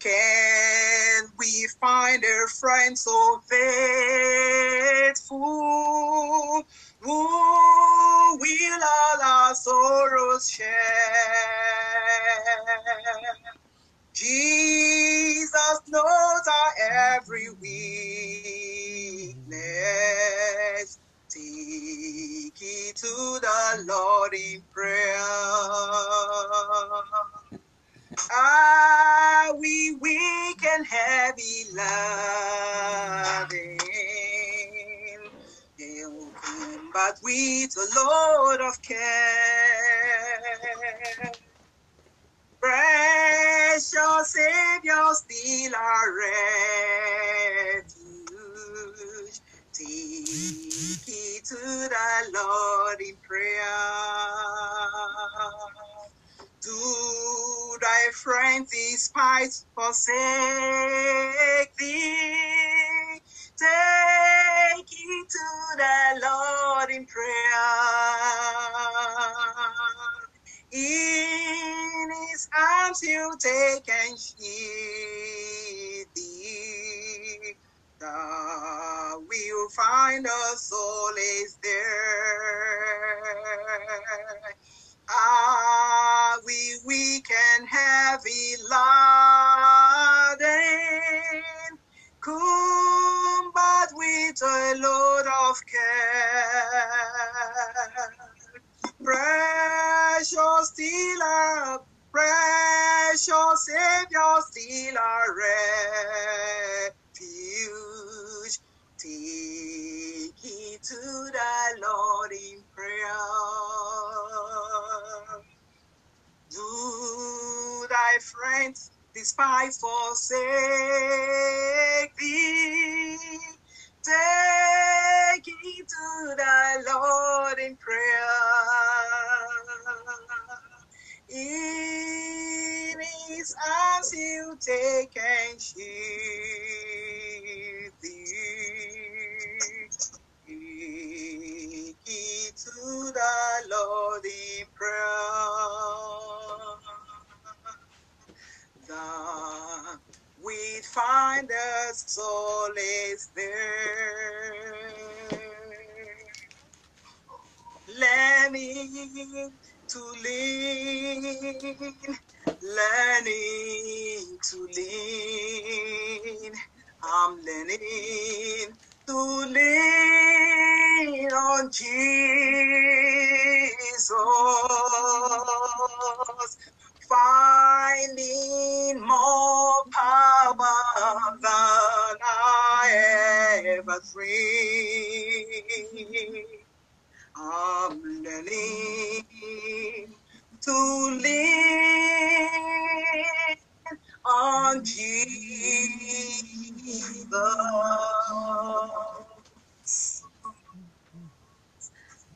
Can we find a friend so faithful? With Lord of care. Precious Savior, still our refuge. Take it to the Lord in prayer. Do thy friends despise forsake thee? Take to the Lord in prayer. In his arms he'll take and shield thee. Will find a soul is there. Are we weak and heavy laden? Come but with a load of care. Precious our precious Savior, still our refuge. Take it to the Lord in prayer. Do thy friends despise forsake thee? Take it to the Lord in prayer. In his arms he'll take and shield thee. Take it to the Lord in prayer. That we find a solace there. Learning to lean, learning to lean. I'm learning to lean on Jesus, Dreamed. I'm learning to lean on Jesus.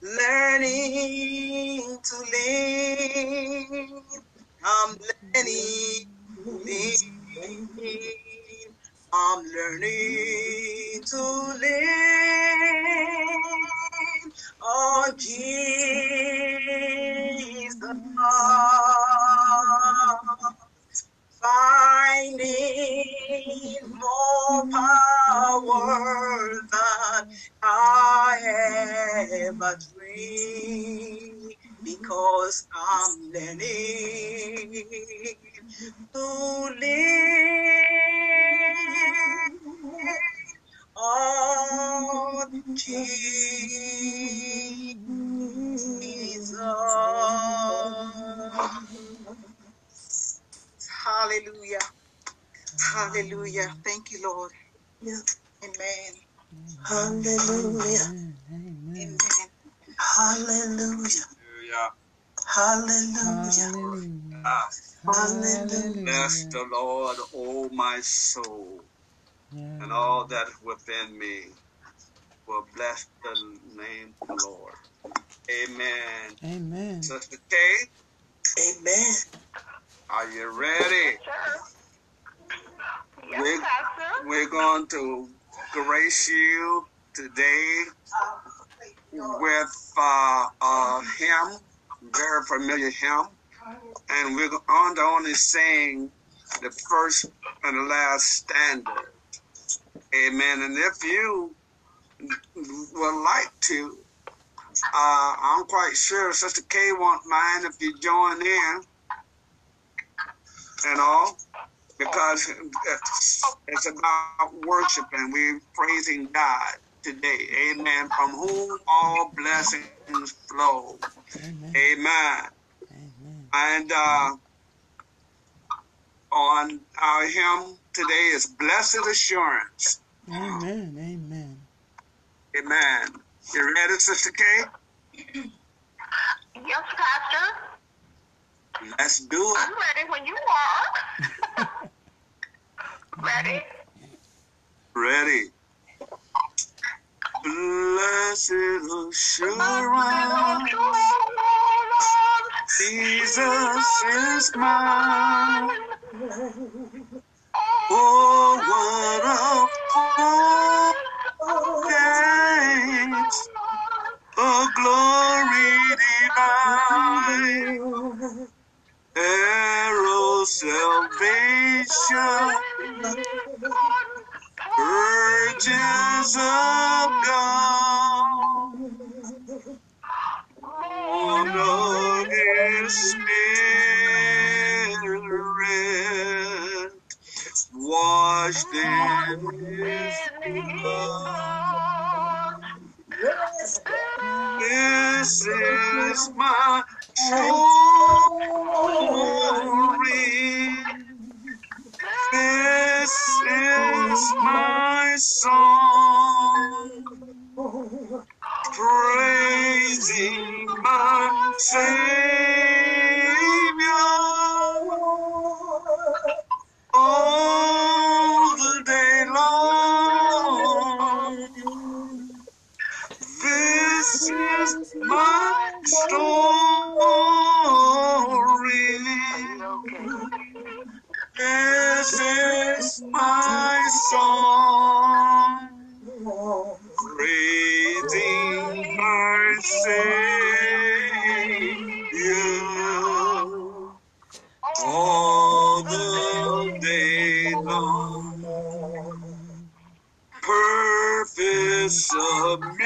Learning to lean. I'm learning to lean. I'm learning to lean on oh, Jesus. Finding more power than I ever dreamed because I'm learning to live on Jesus. Hallelujah. Hallelujah. Thank you, Lord. Yeah. Amen. Hallelujah. Amen. Hallelujah. Hallelujah. Hallelujah. Ah, Hallelujah. Bless the Lord, O my soul, and all that within me will bless the name of the Lord. Amen. Amen. Sister Kate, Amen. are you ready? Sure. Yes, We're, Pastor. we're going to grace you today with uh, a hymn, very familiar hymn, and we're on to only sing the first and the last standard. Amen. And if you would like to, uh, I'm quite sure Sister K won't mind if you join in and all, because it's, it's about worshiping. We're praising God today. Amen. From whom all blessings flow. Amen. Amen. Amen. And uh, on our hymn today is Blessed Assurance. Amen. Amen. Amen. You ready, Sister Kay? Yes, Pastor. Let's do it. I'm ready when you are. ready? Ready. Blessed assurance, Jesus is mine. Oh, what a thanks, a glory divine, arrow salvation, urges of God. Oh, Born of His Spirit, washed in His blood. This is my story. This is my song, praising my Savior all the day long. This is my story. This is my song, praising my Savior all the day long. Perfect submission,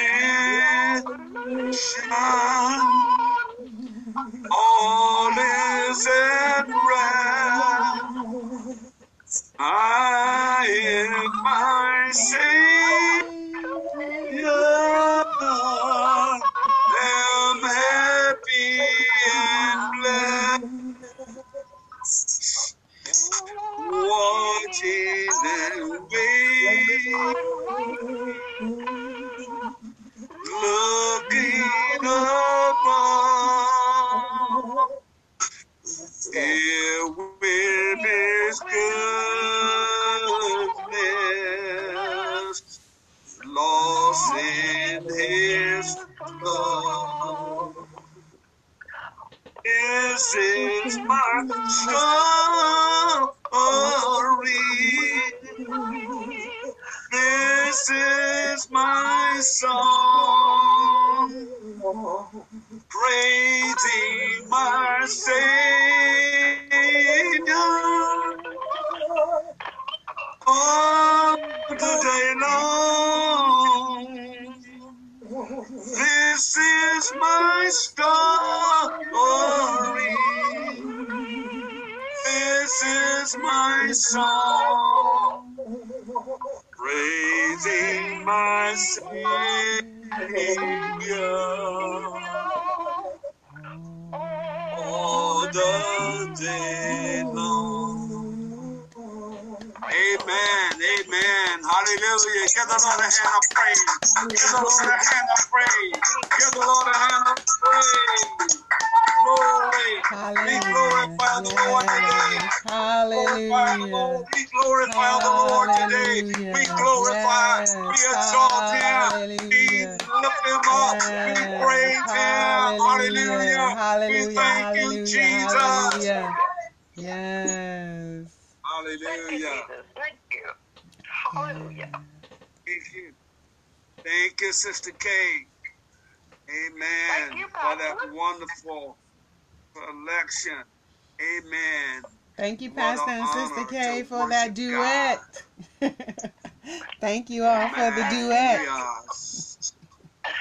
all is at rest. I am my Savior, am happy and blessed, watching and waiting, looking above. Here with His goodness, lost in His love. This is my story. This is my song, praising my Savior my praising my Savior all the day long. Amen, amen, hallelujah. Give the Lord a hand of praise. Give the Lord a hand of praise. Give the Lord a hand of praise. Glorify the Lord today. We Hallelujah. glorify, Yes. we exalt Him, we Hallelujah. lift Him up, we Yes. praise Him. Hallelujah. We Hallelujah. thank you, Hallelujah. Jesus. Hallelujah. Yes. Thank you, Hallelujah. Jesus. Thank you. Hallelujah. Thank you. Thank you, Sister Kay. Amen. Thank you, For that Papa. wonderful selection. Amen. Thank you, Pastor and Sister honor Kay, to for that duet. Thank you all for the duet. Yes.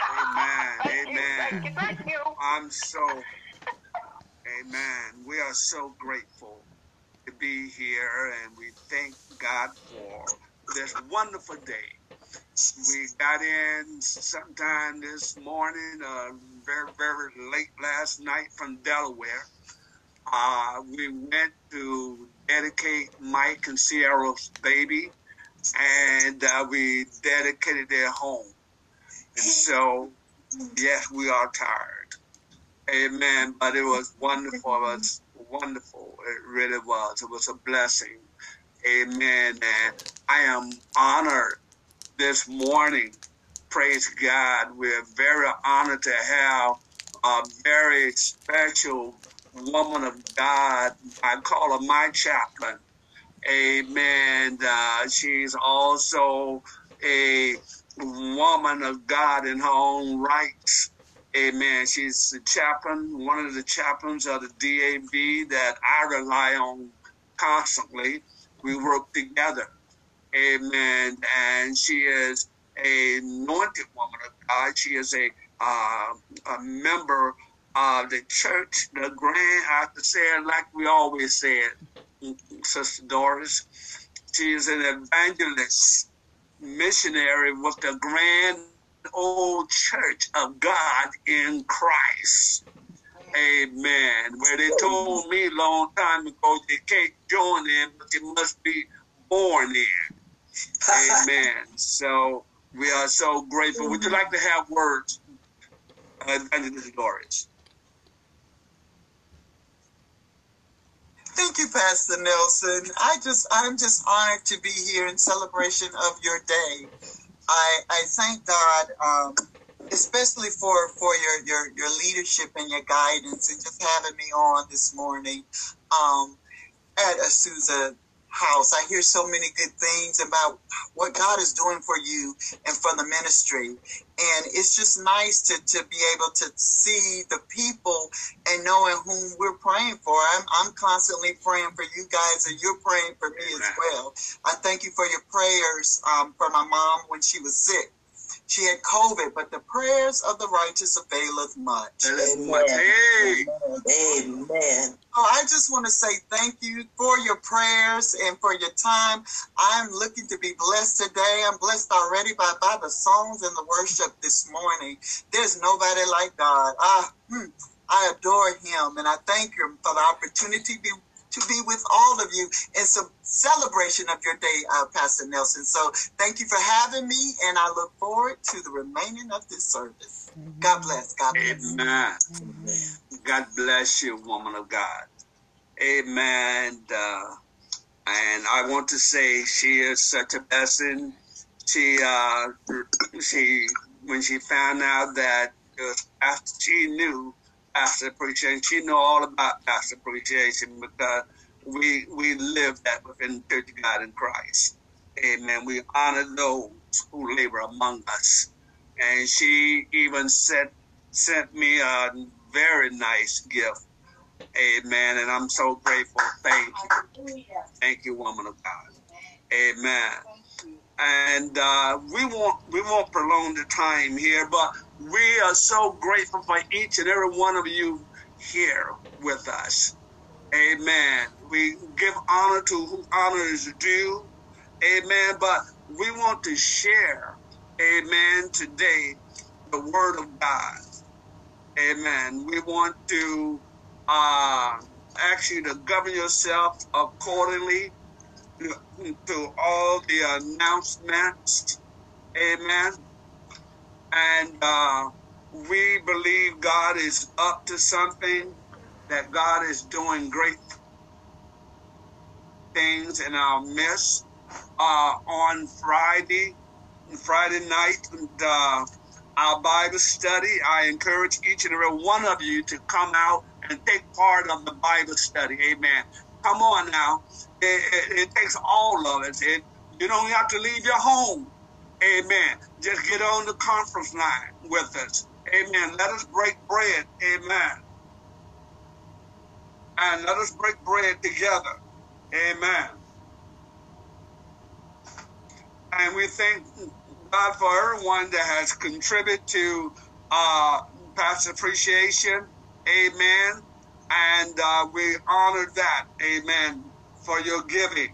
Amen. Thank you, thank Amen. you, thank you. I'm so, amen. We are so grateful to be here and we thank God for this wonderful day. We got in sometime this morning, uh, very, very late last night from Delaware. Uh, we went to dedicate Mike and Sierra's baby, and uh, we dedicated their home. And so, yes, we are tired. Amen. But it was wonderful. It was wonderful. It really was. It was a blessing. Amen. And I am honored this morning. Praise God. We're very honored to have a very special woman of God. I call her my chaplain. Amen. Uh, she's also a woman of God in her own rights. Amen. She's the chaplain, one of the chaplains of the DAB that I rely on constantly. We work together. Amen. And she is a anointed woman of God. She is a uh, a member of the church, the grand. I say like we always say it, Sister Doris. She is an evangelist, missionary with the grand old church of God in Christ. Amen. Where they told me a long time ago they can't join in, but they must be born in. Amen. So we are so grateful. Would you like to have words, uh, Evangelist Doris? Thank you, Pastor Nelson. I just, I'm just honored to be here in celebration of your day. I, I thank God, um, especially for, for your, your, your leadership and your guidance and just having me on this morning, um, at Azusa House. I hear so many good things about what God is doing for you and for the ministry. And it's just nice to, to be able to see the people and knowing whom we're praying for. I'm, I'm constantly praying for you guys and you're praying for me as well. I thank you for your prayers um, for my mom when she was sick. She had COVID, but the prayers of the righteous availeth much. That is Amen. much. Hey, Amen. Oh, I just want to say thank you for your prayers and for your time. I'm looking to be blessed today. I'm blessed already by, by the songs and the worship this morning. There's nobody like God. I, hmm, I adore him and I thank him for the opportunity to be, to be with all of you in some celebration of your day, uh, Pastor Nelson. So thank you for having me and I look forward to the remaining of this service. God bless. God bless. amen. Amen. God bless you, woman of God. Amen. Uh, and I want to say she is such a blessing. She, uh, she, when she found out that after she knew Pastor Appreciation, she know all about Pastor Appreciation because we we live that within the Church of God in Christ. Amen. We honor those who labor among us. And she even sent sent me a very nice gift. Amen. And I'm so grateful. Thank you. Thank you, woman of God. Amen. And uh, we won't we won't prolong the time here, but we are so grateful for each and every one of you here with us. Amen. We give honor to who honor is due. Amen. But we want to share, amen, today the word of God. Amen. We want to uh, ask you to govern yourself accordingly to, to all the announcements. Amen. And uh, we believe God is up to something, that God is doing great things in our midst. Uh, on Friday, and Friday night, uh, our Bible study. I encourage each and every one of you to come out and take part of the Bible study. Amen. Come on now. It, it, it takes all of us. It, you don't have to leave your home. Amen. Just get on the conference line with us. Amen. Let us break bread. Amen. And let us break bread together. Amen. And we thank God for everyone that has contributed to uh, Pastor Appreciation. Amen. And uh, we honor that. Amen. For your giving.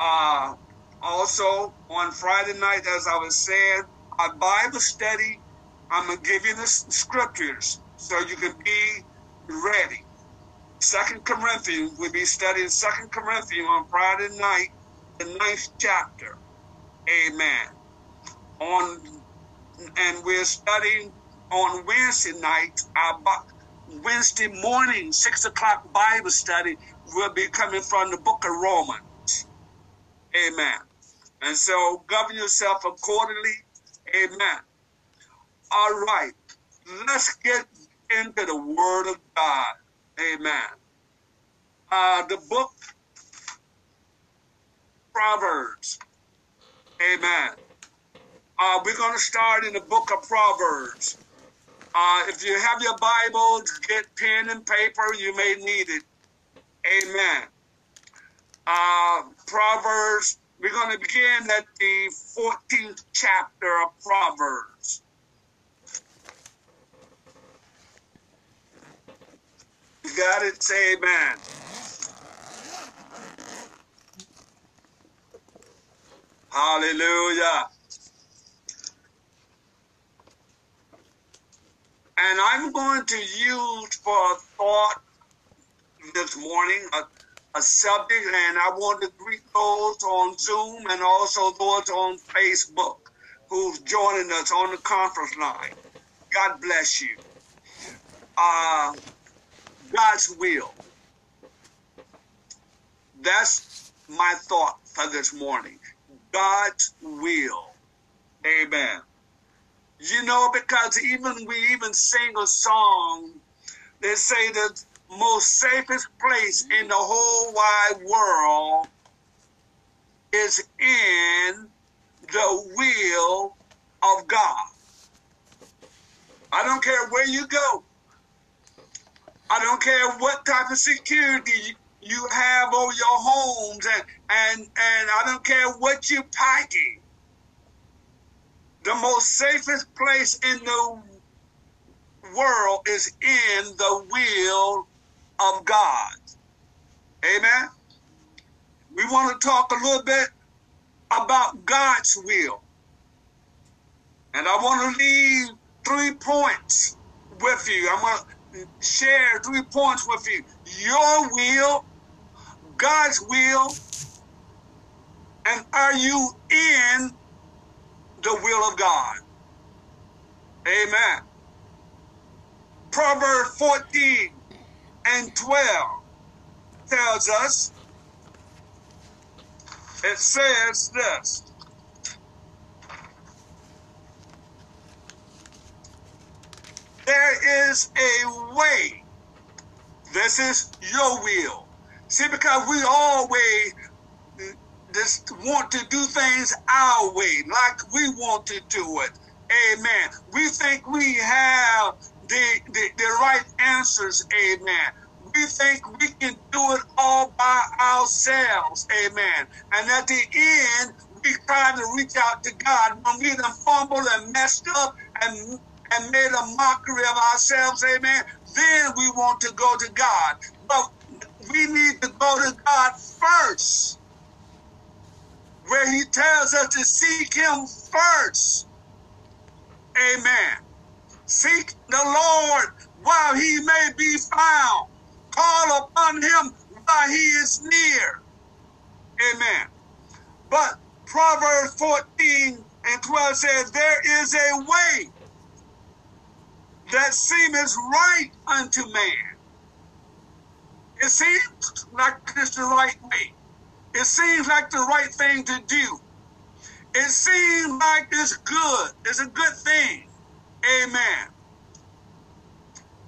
Uh, also, on Friday night, as I was saying, our Bible study, I'm going to give you the scriptures so you can be ready. Second Corinthians, we'll be studying Second Corinthians on Friday night, the ninth chapter. Amen. On and we're studying on Wednesday night, our Wednesday morning, six o'clock Bible study will be coming from the book of Romans. Amen. And so govern yourself accordingly. Amen. All right. Let's get into the Word of God. Amen. Uh, the book Proverbs. Amen. Uh, we're going to start in the book of Proverbs. Uh, if you have your Bibles, get pen and paper. You may need it. Amen. Uh, Proverbs, we're going to begin at the 14th chapter of Proverbs. You got it? Say amen. Hallelujah. And I'm going to use for thought this morning a, a subject, and I want to greet those on Zoom and also those on Facebook who's joining us on the conference line. God bless you. Uh, God's will. That's my thought for this morning. God's will. Amen. You know, because even we even sing a song they say the most safest place in the whole wide world is in the will of God. I don't care where you go. I don't care what type of security you have over your homes and and and I don't care what you're packing. The most safest place in the world is in the will of God. Amen. We want to talk a little bit about God's will. And I want to leave three points with you. I'm going to share three points with you. Your will, God's will, and are you in the will of God? Amen. Proverbs 14 and 12 tells us, it says this. There is a way. This is your will. See, because we always just want to do things our way, like we want to do it. Amen. We think we have the, the, the right answers. Amen. We think we can do it all by ourselves. Amen. And at the end, we try to reach out to God when we done fumbled and messed up and and made a mockery of ourselves, amen, then we want to go to God. But we need to go to God first where he tells us to seek him first. Amen. Seek the Lord while he may be found. Call upon him while he is near. Amen. But Proverbs 14 and 12 says, There is a way that seemeth right unto man. It seems like it's the right way. It seems like the right thing to do. It seems like it's good. It's a good thing. Amen.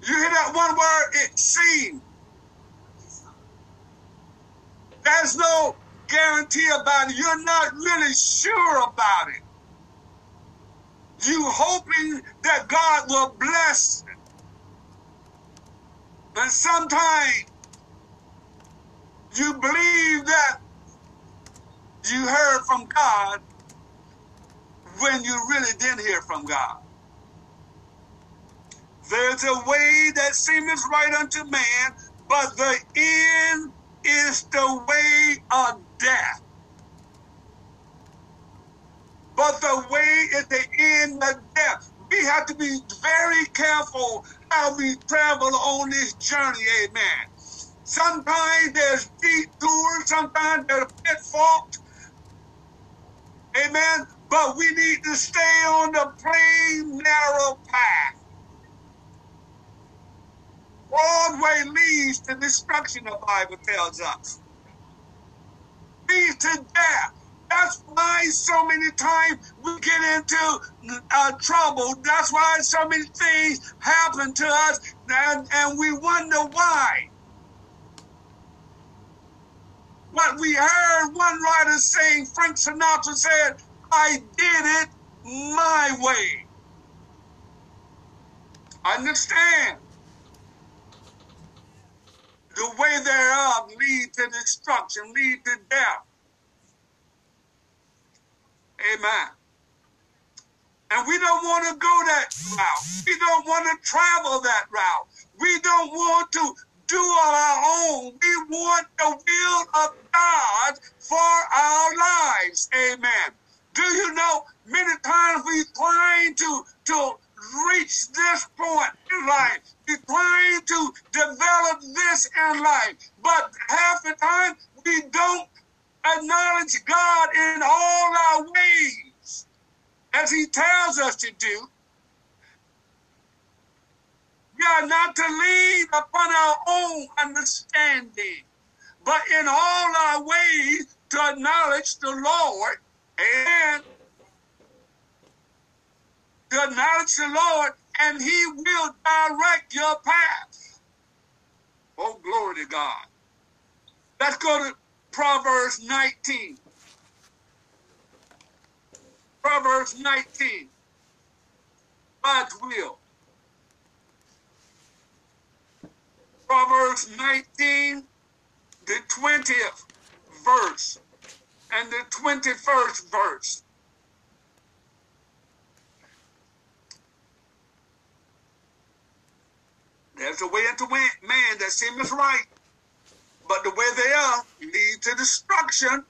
You hear that one word? It seems. There's no guarantee about it. You're not really sure about it. You hoping that God will bless. But sometimes you believe that you heard from God when you really didn't hear from God. There's a way that seemeth right unto man, but the end is the way of death. But the way is the end of death. We have to be very careful how we travel on this journey, amen. Sometimes there's detours, sometimes there's pitfalls, amen. But we need to stay on the plain, narrow path. Broad way leads to destruction, the Bible tells us. Leads to death. That's why so many times we get into uh, trouble. That's why so many things happen to us, and, and we wonder why. What we heard one writer saying, Frank Sinatra said, I did it my way. Understand? The way thereof lead to destruction, lead to death. Amen. And we don't want to go that route. We don't want to travel that route. We don't want to do on our own. We want the will of God for our lives. Amen. Do you know many times we trying to to reach this point in life. We're trying to develop this in life. But half the time we don't acknowledge God in all our ways as he tells us to do. We are not to lean upon our own understanding, but in all our ways to acknowledge the Lord and to acknowledge the Lord, and He will direct your path. Oh, glory to God. Let's go to Proverbs 19. Proverbs 19. God's will. Proverbs 19, the 20th verse and the 21st verse. There's a way into man that seems right, but the way they are lead to destruction.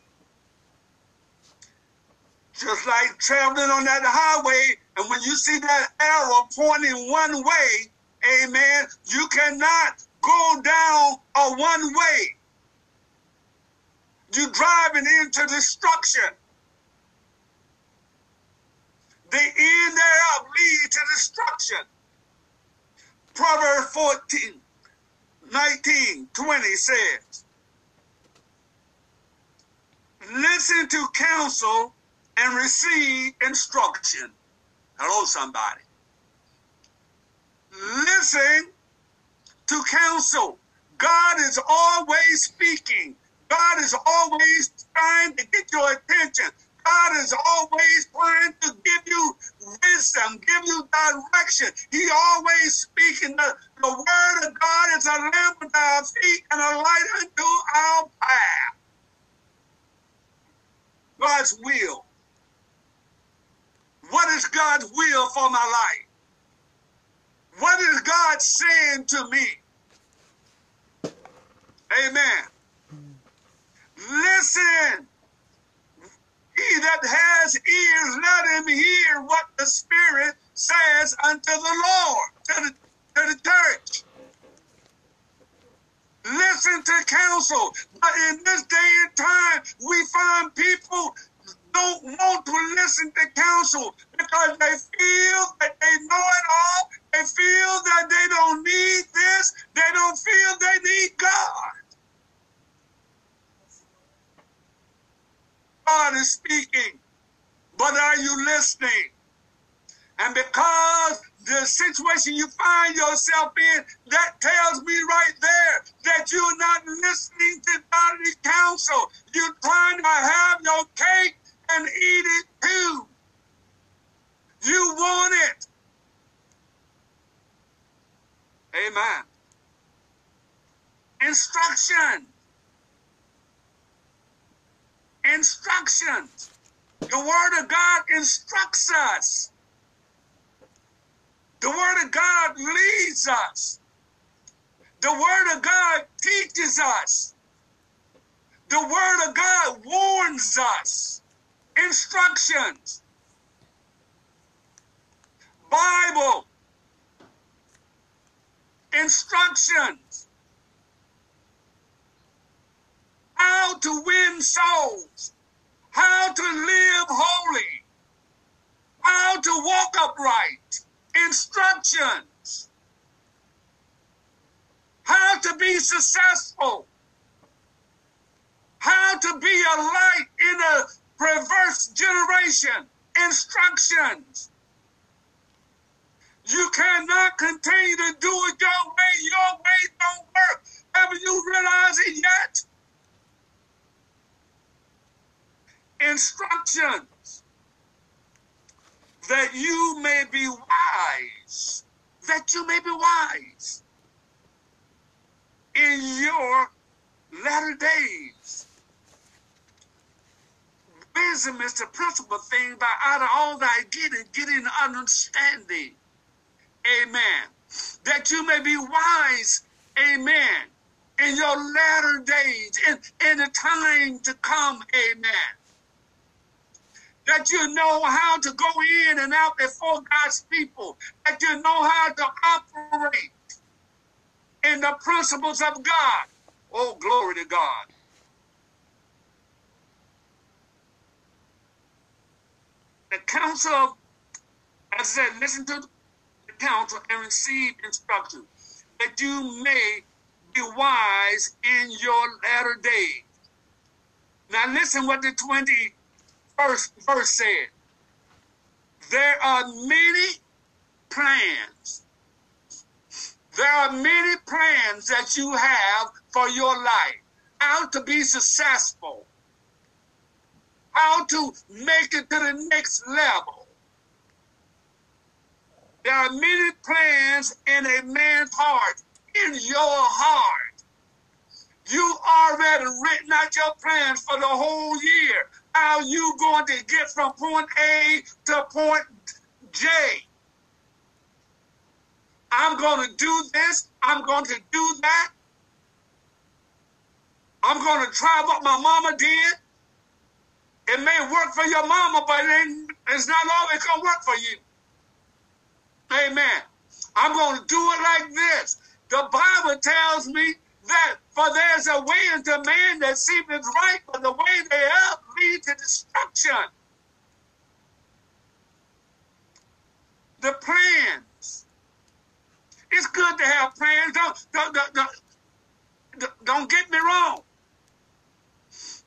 Just like traveling on that highway, and when you see that arrow pointing one way, amen, you cannot go down a one way. You're driving into destruction. The end thereof leads to destruction. Proverbs 14, 19, 20 says, Listen to counsel and receive instruction. Hello, somebody. Listen to counsel. God is always speaking. God is always trying to get your attention. God is always trying to give you wisdom, give you direction. He always speaking. The, the word of God is a lamp unto our feet and a light unto our path. God's will. What is God's will for my life? What is God saying to me? Amen. Listen he that has ears, let him hear what the Spirit says unto the Lord, to the, to the church. Listen to counsel. But in this day and time, we find people don't want to listen to counsel because they feel that they know it all. They feel that they don't need this. They don't feel they need God. God is speaking, but are you listening? And because the situation you find yourself in, that tells me right there that you're not listening to godly counsel. You're trying to have your cake and eat it too. You want it. Amen. Instruction. Instructions. The Word of God instructs us. The Word of God leads us. The Word of God teaches us. The Word of God warns us. Instructions. Bible. Instructions. How to win souls. How to live holy. How to walk upright. Instructions. How to be successful. How to be a light in a perverse generation. Instructions. You cannot continue to do it your way. Your way don't work. Have you realized it yet? Instructions that you may be wise. That you may be wise in your latter days. Wisdom is the principal thing by out of all thy getting, getting understanding. Amen. That you may be wise. Amen. In your latter days, in, in the time to come. Amen. That you know how to go in and out before God's people. That you know how to operate in the principles of God. Oh, glory to God. The counsel of, as I said, listen to the counsel and receive instruction, that you may be wise in your latter days. Now listen what the 21st verse said. There are many plans. There are many plans that you have for your life. How to be successful. How to make it to the next level. There are many plans in a man's heart, in your heart. You already written out your plans for the whole year. How you going to get from point A to point J. I'm going to do this. I'm going to do that. I'm going to try what my mama did. It may work for your mama, but it it's not always going to work for you. Amen. I'm going to do it like this. The Bible tells me that for there's a way into man that seemeth right, but the way thereof leads to destruction. The plans. It's good to have plans. Don't, don't, don't, don't, don't get me wrong.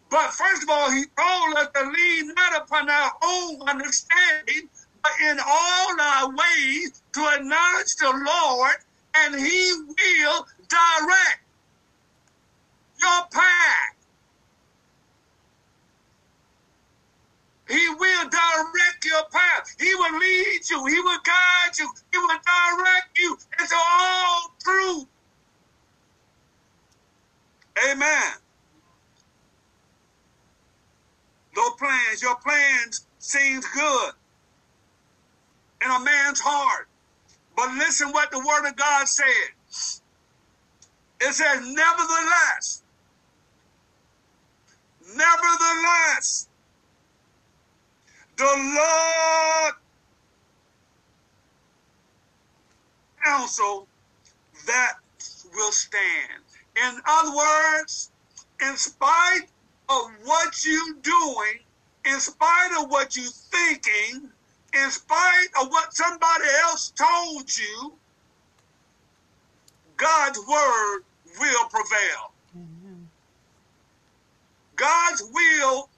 But first of all, he told us to lean not upon our own understanding, but in all our ways to acknowledge the Lord, and he will direct your path. He will direct your path. He will lead you. He will guide you. He will direct you into all truth. Amen. Your plans, your plans seems good in a man's heart. But listen what the word of God said. It says, nevertheless, nevertheless, the Lord counsel that will stand. In other words, in spite of what you're doing, in spite of what you're thinking, in spite of what somebody else told you, God's word will prevail. God's will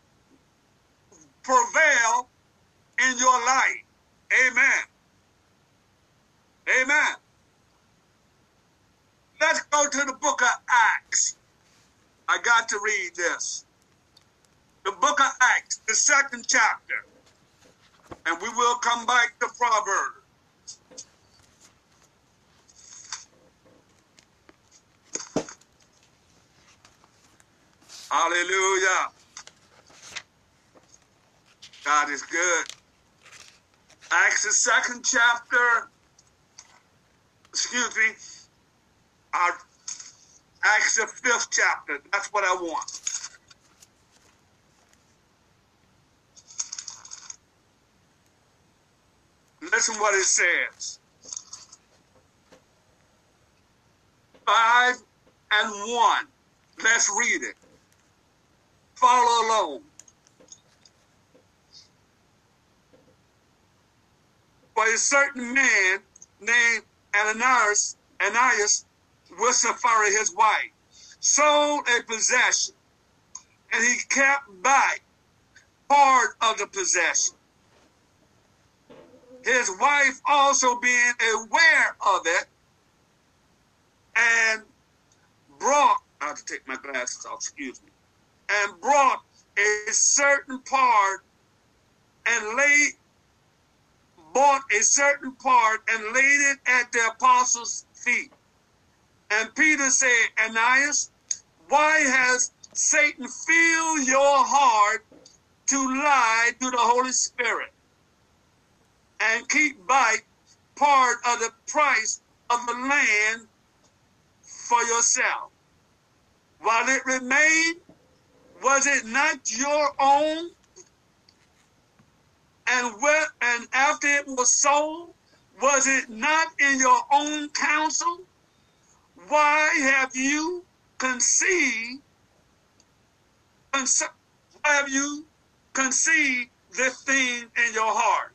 prevail in your life. Amen. Amen. Let's go to the book of Acts. I got to read this. The book of Acts, the second chapter. And we will come back to Proverbs. Hallelujah. God is good. Acts the second chapter, excuse me, Acts the fifth chapter. That's what I want. Listen what it says. Five and one. Let's read it. Follow along. For a certain man named Ananias, Ananias with Sapphira his wife, sold a possession, and he kept back part of the possession. His wife also being aware of it, and brought, I have to take my glasses off, excuse me, and brought a certain part and laid, bought a certain part and laid it at the apostles' feet. And Peter said, Ananias, why has Satan filled your heart to lie to the Holy Spirit and keep back part of the price of the land for yourself? While it remained, was it not your own? And where, and after it was sold, was it not in your own counsel? Why have you conceived? Why have you conceived this thing in your heart?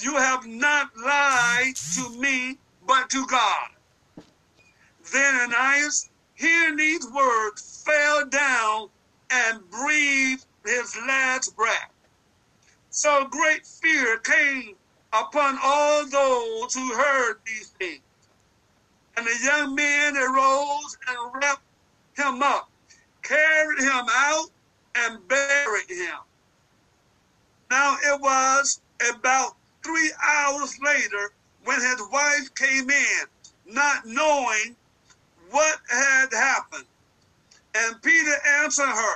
You have not lied to me, but to God. Then Ananias, hearing these words, fell down and breathed his last breath. So great fear came upon all those who heard these things. And the young men arose and wrapped him up, carried him out, and buried him. Now it was about three hours later when his wife came in, not knowing what had happened. And Peter answered her,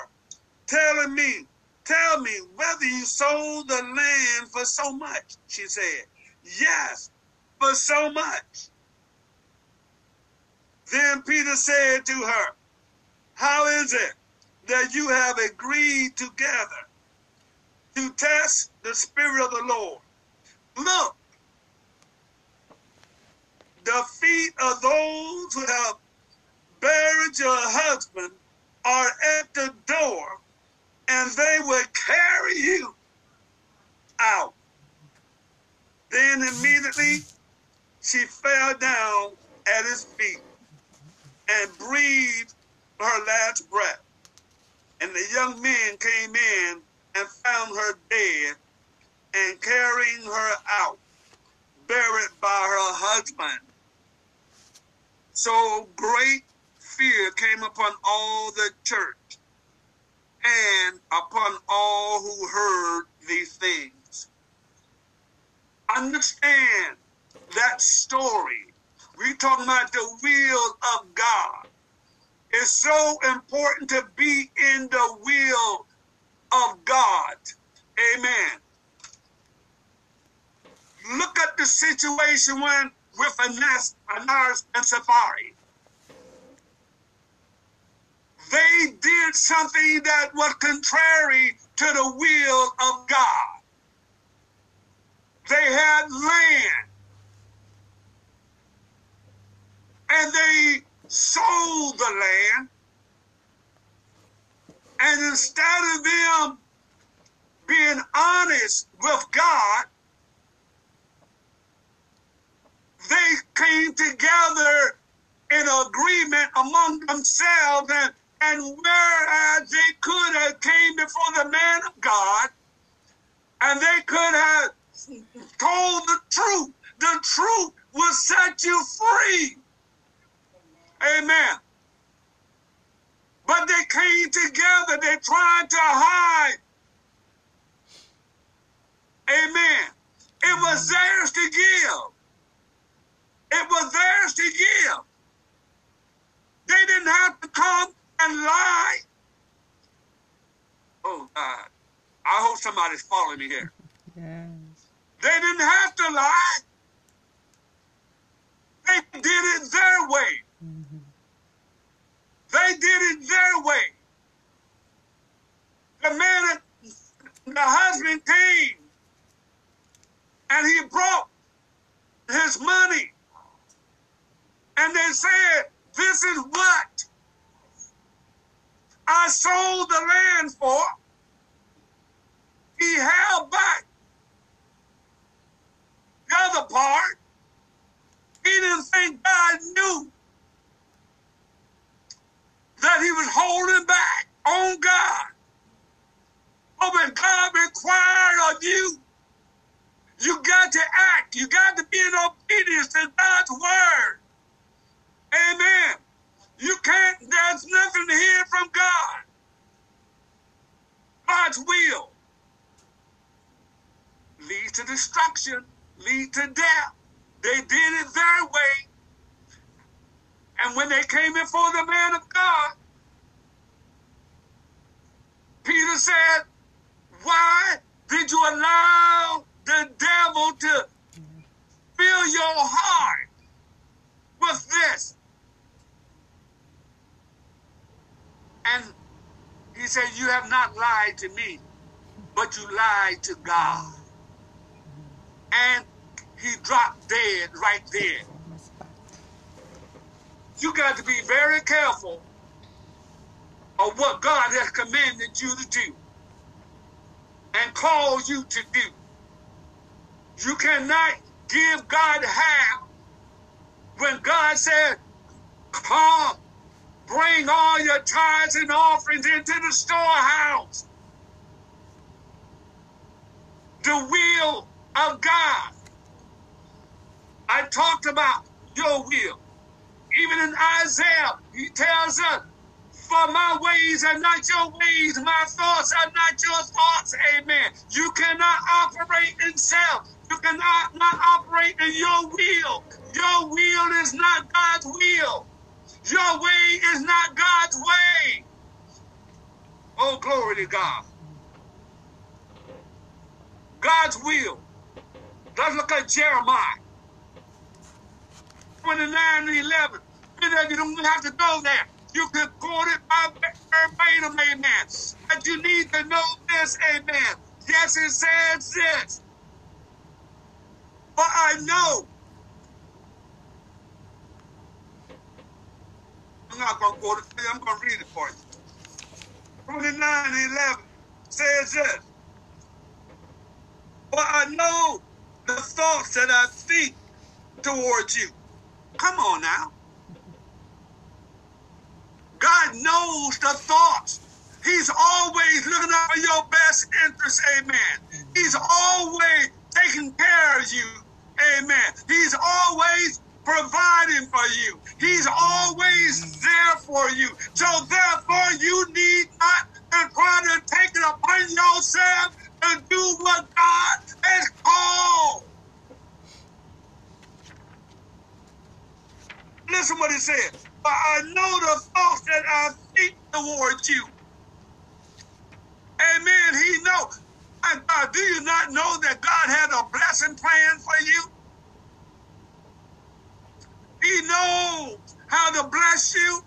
telling me, tell me whether you sold the land for so much. She said, yes, for so much. Then Peter said to her, how is it that you have agreed together to test the Spirit of the Lord? Look, the feet of those who have buried your husband are at the door, and they will carry you out. Then immediately she fell down at his feet and breathed her last breath. And the young men came in and found her dead and carrying her out, buried by her husband. So great fear came upon all the church and upon all who heard these things. Understand that story. We're talking about the will of God. It's so important to be in the will of God. Amen. Look at the situation when with Anas, Anars and Sapphira. They did something that was contrary to the will of God. They had land. And they sold the land. And instead of them being honest with God, they came together in agreement among themselves and, and whereas they could have came before the man of God and they could have told the truth, the truth will set you free. Amen. But they came together, they tried to hide. Amen. It was theirs to give. It was theirs to give. They didn't have to come and lie. Oh God. I hope somebody's following me here. Yes. They didn't have to lie. They did it their way. Mhm. They did it their way. The man, the husband came and he brought his money. And they said, This is what I sold the land for. He held back the other part. He didn't think God knew that he was holding back on God. Oh, but when God required of you, you got to act. You got to be in obedience to God's word. Amen. You can't, there's nothing to hear from God. God's will leads to destruction, lead to death. They did it their way. And when they came before the man of God, Peter said, Why did you allow the devil to fill your heart with this? And he said, You have not lied to me, but you lied to God. And he dropped dead right there. You got to be very careful of what God has commanded you to do and called you to do. You cannot give God half when God said, Come, bring all your tithes and offerings into the storehouse. The will of God. I talked about your will. Even in Isaiah, he tells us, For my ways are not your ways, my thoughts are not your thoughts. Amen. You cannot operate in self. You cannot not operate in your will. Your will is not God's will. Your way is not God's way. Oh, glory to God. God's will. Let's look at Jeremiah 29 and 11. You don't have to go there. You can quote it by verbatim, amen. But you need to know this, amen. Yes, it says this. But I know. I'm not going to quote it for you. I'm going to read it for you. 29 and 11 says this. For I know the thoughts that I think towards you. Come on now. God knows the thoughts. He's always looking out for your best interest. Amen. He's always taking care of you. Amen. He's always providing for you. He's always there for you. So therefore, you need not to try to take it upon yourself and do what God has called. Listen what he said. But I know the thoughts that I think towards you. Amen. He knows. And God, do you not know that God had a blessing plan for you? He knows how to bless you.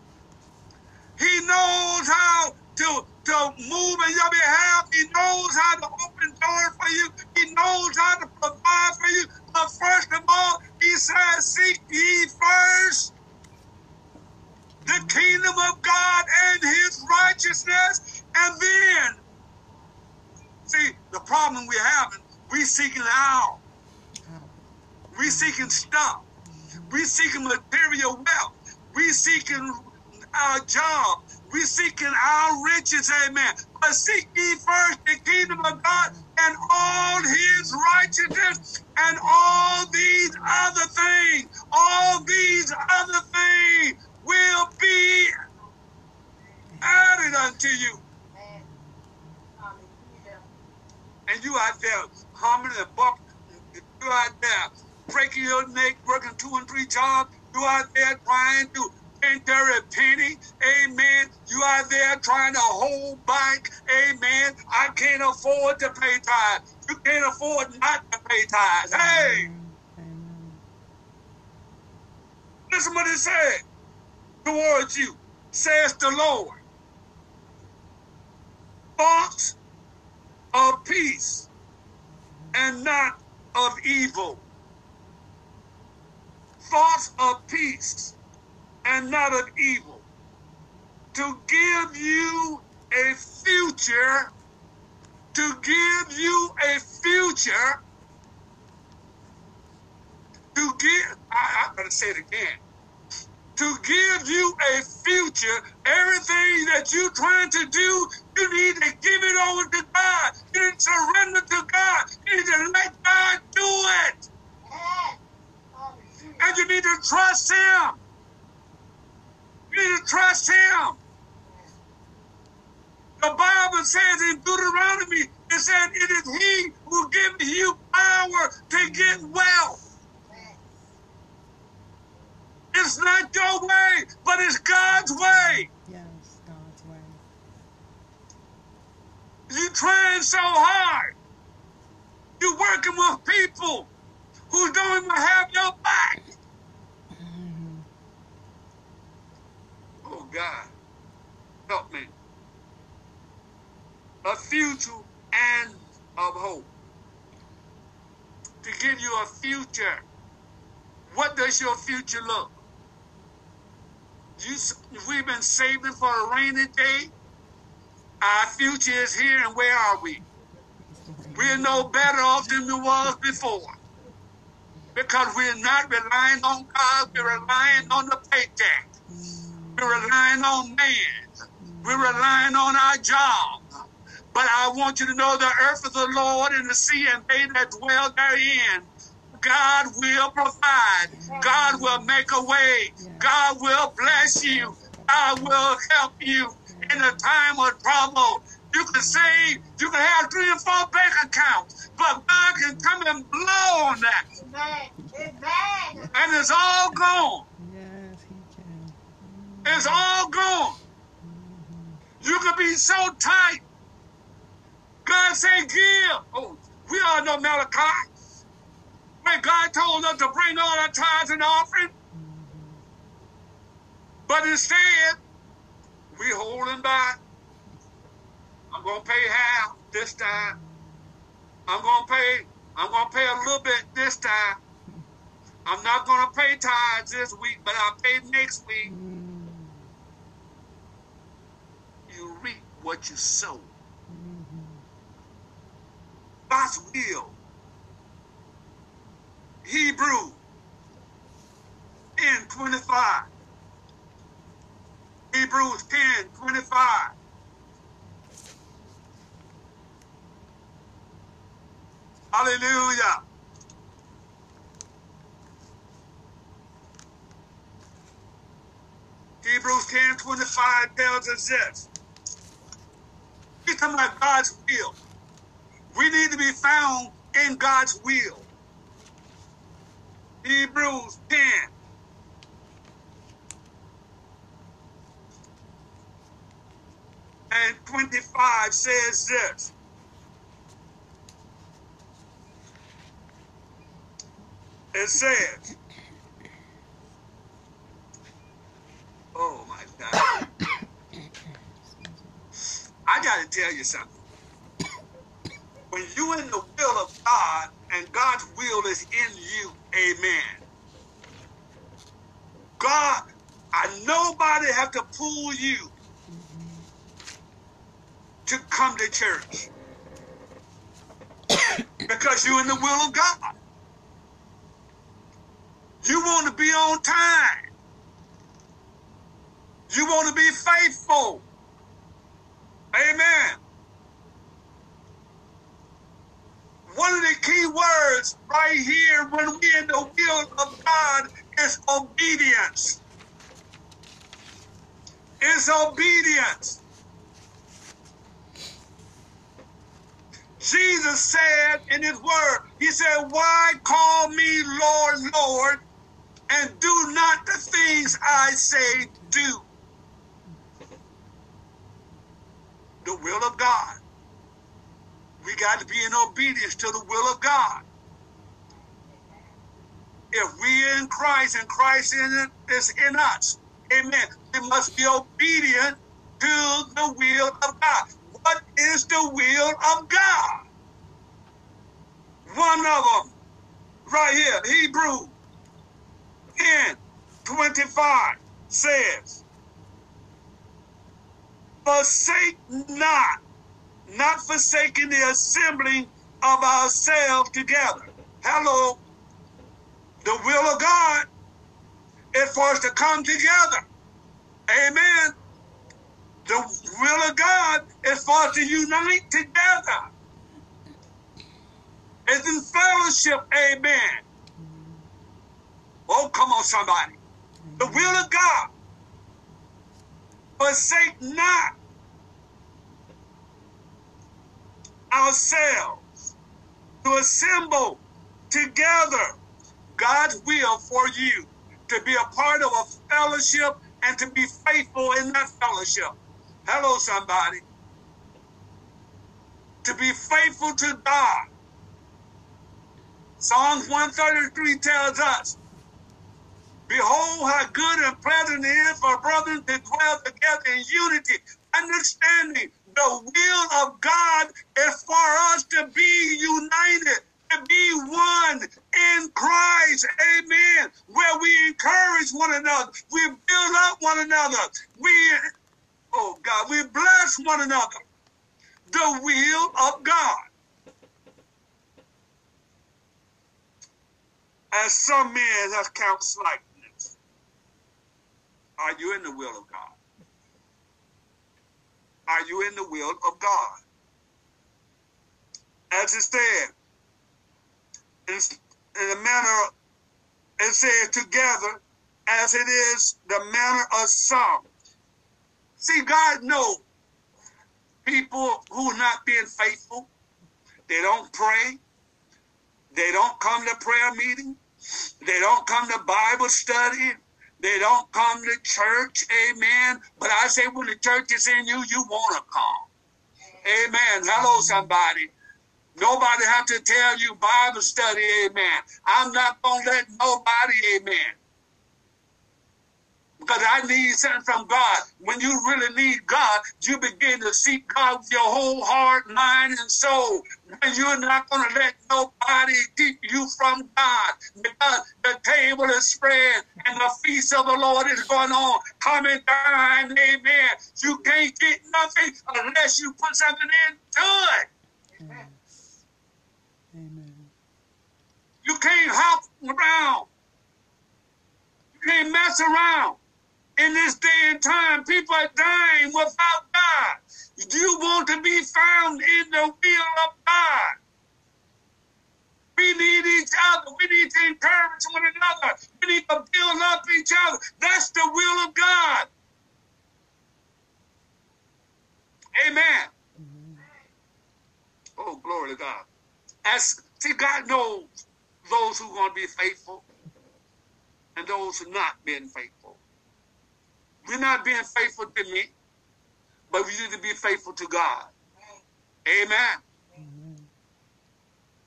He knows how to, to move in your behalf. He knows how to open doors for you. He knows how to provide for you. But first of all, he says, seek ye first the kingdom of God and his righteousness. And then, see, the problem we're having, we seeking our, we seeking stuff. We seeking material wealth. We seeking our job. We seeking our riches, amen. But seek ye first the kingdom of God and all his righteousness and all these other things, all these other things will be added unto you. And you out there humming and bumping, you out there breaking your neck, working two and three jobs, you out there trying to Ain't there a penny? Amen. You are there trying to hold back. Amen. I can't afford to pay tithes. You can't afford not to pay tithes. Hey, Amen. listen what it said towards you, says the Lord. Thoughts of peace and not of evil. Thoughts of peace and not of evil. To give you a future, to give you a future, to give, I, I better say it again to give you a future. Everything that you're trying to do, you need to give it over to God. You need to surrender to God. You need to let God do it. And you need to trust Him. You need to trust Him. The Bible says in Deuteronomy, it said, It is He who gives you power to get wealth. It's not your way, but it's God's way. Yes, God's way. You're trying so hard. You're working with people who going to have your back. Mhm. Oh God, help me. A future and of hope. To give you a future. What does your future look? You, we've been saving for a rainy day. Our future is here, and where are we? We're no better off than we was before. Because we're not relying on God, we're relying on the paycheck. We're relying on man. We're relying on our job. But I want you to know the earth is the Lord and the sea and they that dwell therein. God will provide. God will make a way. God will bless you. God will help you in a time of trouble. You can save, you can have three and four bank accounts, but God can come and blow on that. And it's all gone. Yes, He can. It's all gone. You can be so tight. God say give. Oh, we all know Malachi. When God told us to bring all our tithes and offering. But instead, we holding back. I'm gonna pay half this time. I'm gonna pay, I'm gonna pay a little bit this time. I'm not gonna pay tithes this week, but I'll pay next week. You reap what you sow. God's will. Hebrew 10 25. Hebrews 10 25. Hallelujah. Hebrews 10 25 tells us this. He's talking about God's will. We need to be found in God's will. Hebrews 10. And 25 says this. It says, Oh my God. I got to tell you something when you in the will of God and God's will is in you, amen. God, I nobody have to pull you to come to church because you're in the will of God. You want to be on time. You want to be faithful. Amen. One of the key words right here when we're in the will of God is obedience. Is obedience. Jesus said in his word, he said, why call me Lord, Lord, and do not the things I say do. The will of God. We got to be in obedience to the will of God. If we in Christ and Christ in is in us, amen, we must be obedient to the will of God. What is the will of God? One of them, right here, Hebrew 10 25 says, Forsake not, not forsaking the assembling of ourselves together. Hello. The will of God is for us to come together. Amen. The will of God is for us to unite together. It's in fellowship. Amen. Oh, come on, somebody. The will of God. Forsake not ourselves to assemble together God's will for you to be a part of a fellowship and to be faithful in that fellowship. Hello, somebody. To be faithful to God. Psalms 133 tells us, Behold, how good and pleasant it is for brothers to dwell together in unity, understanding the will of God is for us to be united, to be one in Christ. Amen. Where we encourage one another, we build up one another, we, oh God, we bless one another. The will of God. As some men have count slackness. Are you in the will of God? Are you in the will of God? As it said, in, in the manner, it said together, as it is the manner of some. See, God knows people who are not being faithful. They don't pray. They don't come to prayer meeting. They don't come to Bible study. They don't come to church. Amen. But I say when the church is in you, you want to come. Amen. Hello, mm-hmm. somebody. Nobody have to tell you Bible study. Amen. I'm not going to let nobody. Amen because I need something from God. When you really need God, you begin to seek God with your whole heart, mind, and soul. And you're not going to let nobody keep you from God because the table is spread the feast of the Lord is going on. Coming down, amen. You can't get nothing unless you put something into it. Amen. Amen. You can't hop around. You can't mess around in this day and time, people are dying without God. You want to be found in the will of God. We need each other. We need to encourage one another. We need to build up each other. That's the will of God. Amen. Mm-hmm. Oh, glory to God. As see, God knows those who are going to be faithful and those who are not being faithful. We're not being faithful to me, but we need to be faithful to God. Amen. Amen.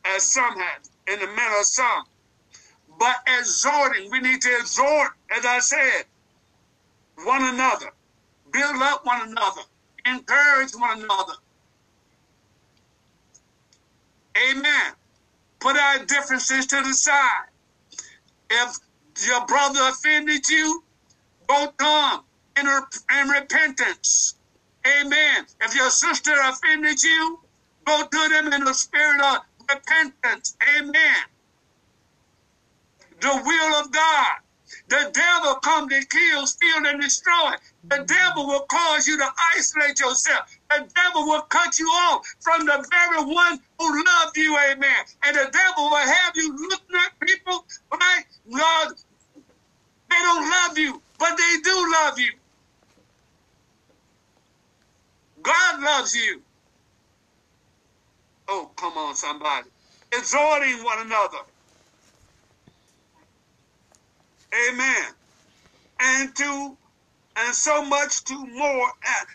As some have, in the manner of some. But exhorting, we need to exhort, as I said, one another, build up one another, encourage one another. Amen. Put our differences to the side. If your brother offended you, go to him and, and repentance. Amen. If your sister offended you, go to them in the spirit of repentance. Amen. The will of God. The devil come to kill, steal, and destroy. The devil will cause you to isolate yourself. The devil will cut you off from the very one who loved you, amen. And the devil will have you looking at people like, God, they don't love you, but they do love you. God loves you. Oh, come on, somebody. Exhorting one another. Amen. And to and so much to more.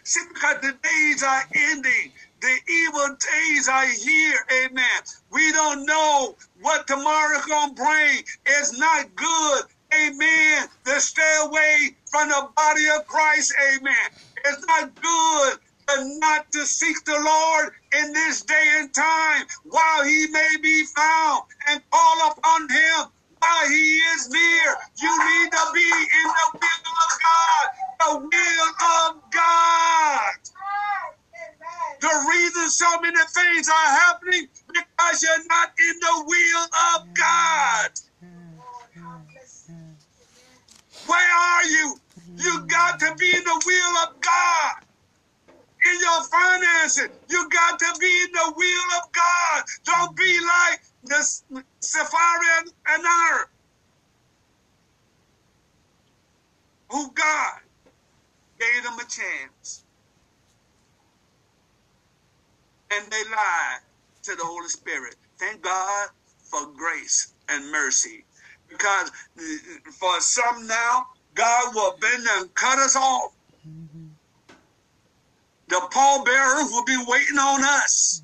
See, because the days are ending. The evil days are here. Amen. We don't know what tomorrow's to bring. It's not good. Amen. To stay away from the body of Christ. Amen. It's not good to not to seek the Lord in this day and time while he may be found and call upon him while he is near. You need to be in the will of God. The will of God. The reason so many things are happening because you're not in the will of God. Where are you? You got to be in the will of. In finances, you got to be in the will of God. Don't be like the Sapphira and Anar, who God gave them a chance. And they lied to the Holy Spirit. Thank God for grace and mercy. Because uh, for some now, God will bend and cut us off. The pallbearers will be waiting on us.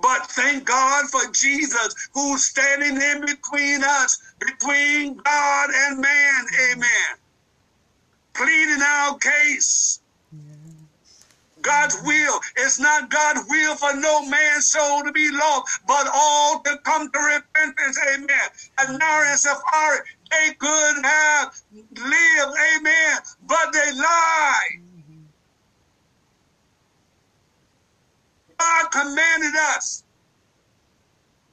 But thank God for Jesus who's standing in between us, between God and man. Amen. Pleading our case. God's will. It's not God's will for no man's soul to be lost, but all to come to repentance. Amen. And now in Sapphira, they could have lived. Amen. But they lied. God commanded us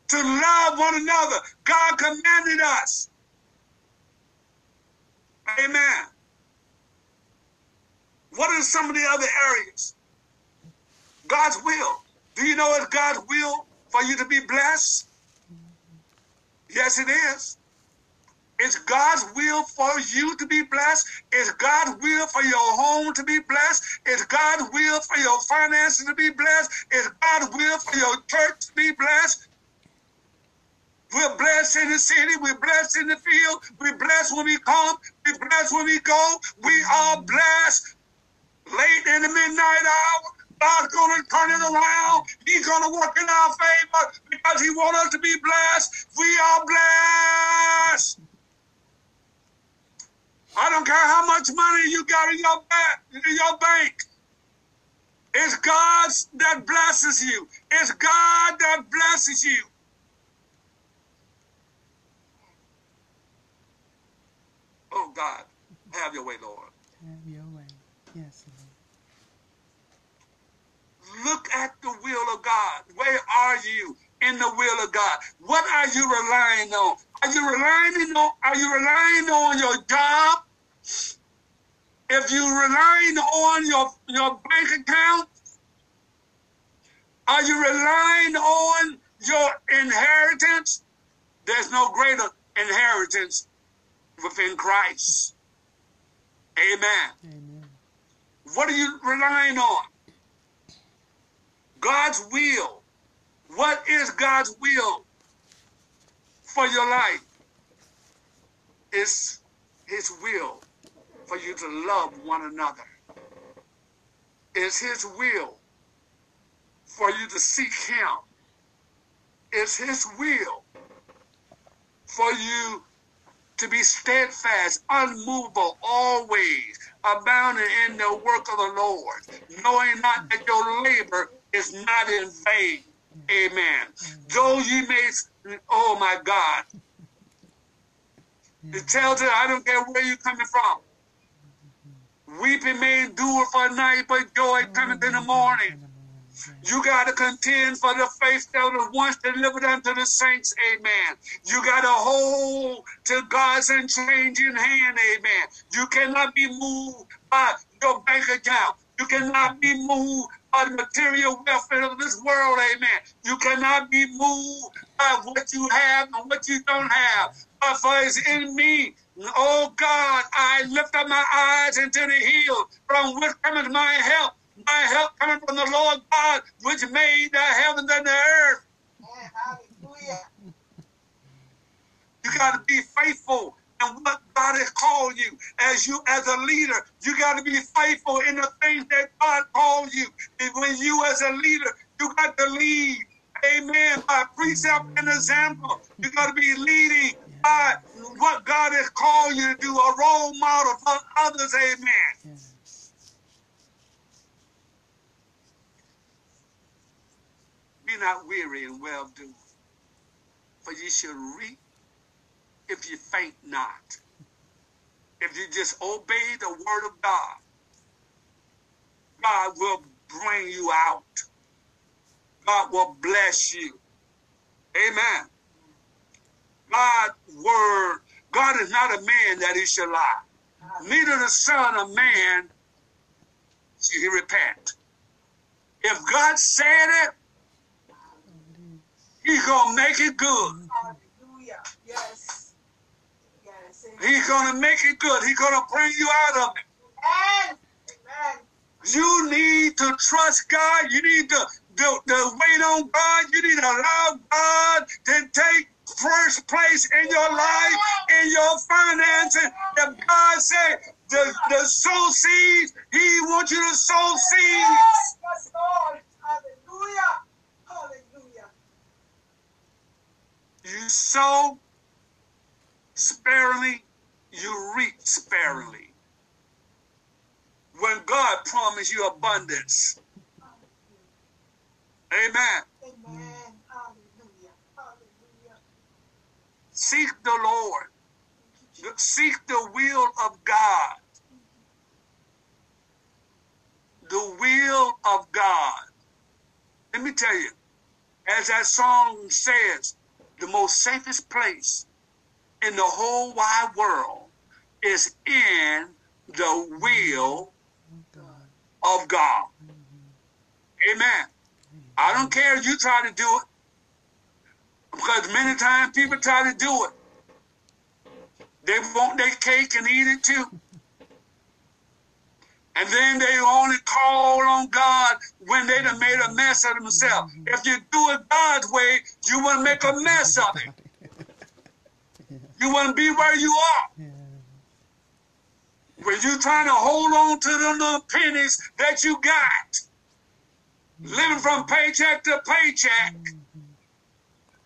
to love one another. God commanded us. Amen. What are some of the other areas? God's will. Do you know it's God's will for you to be blessed? Yes, it is. It's God's will for you to be blessed. It's God's will for your home to be blessed. It's God's will for your finances to be blessed. It's God's will for your church to be blessed. We're blessed in the city. We're blessed in the field. We're blessed when we come. We're blessed when we go. We are blessed late in the midnight hour. God's going to turn it around. He's going to work in our favor because he wants us to be blessed. We are blessed. I don't care how much money you got in your bank. In your bank. It's God that blesses you. It's God that blesses you. Oh God, have your way, Lord. Have your way. Yes, Lord. Look at the will of God. Where are you in the will of God? What are you relying on? Are you relying on are you relying on your job? If you're relying on your, your bank account, are you relying on your inheritance? There's no greater inheritance within Christ. Amen. Amen. What are you relying on? God's will. What is God's will for your life? It's His will for you to love one another. It's His will for you to seek Him. It's His will for you to be steadfast, unmovable, always abounding in the work of the Lord, knowing not that your labor is not in vain. Amen. Though ye may, oh my God. It tells it, I don't care where you're coming from. Weeping may endure for a night, but joy cometh in the morning. You got to contend for the faith that was once delivered unto the saints. Amen. You got to hold to God's unchanging hand. Amen. You cannot be moved by your bank account. You cannot be moved by the material welfare of this world. Amen. You cannot be moved by what you have and what you don't have. But for it's in me. Oh God, I lift up my eyes into the hill from which cometh my help. My help coming from the Lord God, which made the heavens and the earth. Hallelujah. You got to be faithful in what God has called you. As you, as a leader, you got to be faithful in the things that God called you. And when you, as a leader, you got to lead. Amen. By precept and example, you got to be leading by what God has called you to do, a role model for others. Amen. Be not weary in well doing, for you shall reap if you faint not. If you just obey the word of God, God will bring you out. God will bless you. Amen. God's word, God is not a man that he shall lie. Neither the son of man shall he repent. If God said it, he's going to make it good. Hallelujah. Yes. He's going to make it good. He's going to bring you out of it. You need to trust God. You need to, to, to wait on God. You need to allow God to take first place in your life, in your finances. If God said the, the sow seeds, He wants you to sow seeds. Yes. Hallelujah. Hallelujah. You sow sparingly, you reap sparingly. When God promised you abundance. Amen. Amen. Hallelujah. Hallelujah. Seek the Lord. Seek the will of God. The will of God. Let me tell you, as that song says, the most safest place in the whole wide world is in the will of God. Amen. I don't care if you try to do it. Because many times people try to do it. They want their cake and eat it too. And then they only call on God when they done made a mess of themselves. If you do it God's way, you will make a mess of it. You wouldn't be where you are. When you're trying to hold on to the little pennies that you got, living from paycheck to paycheck.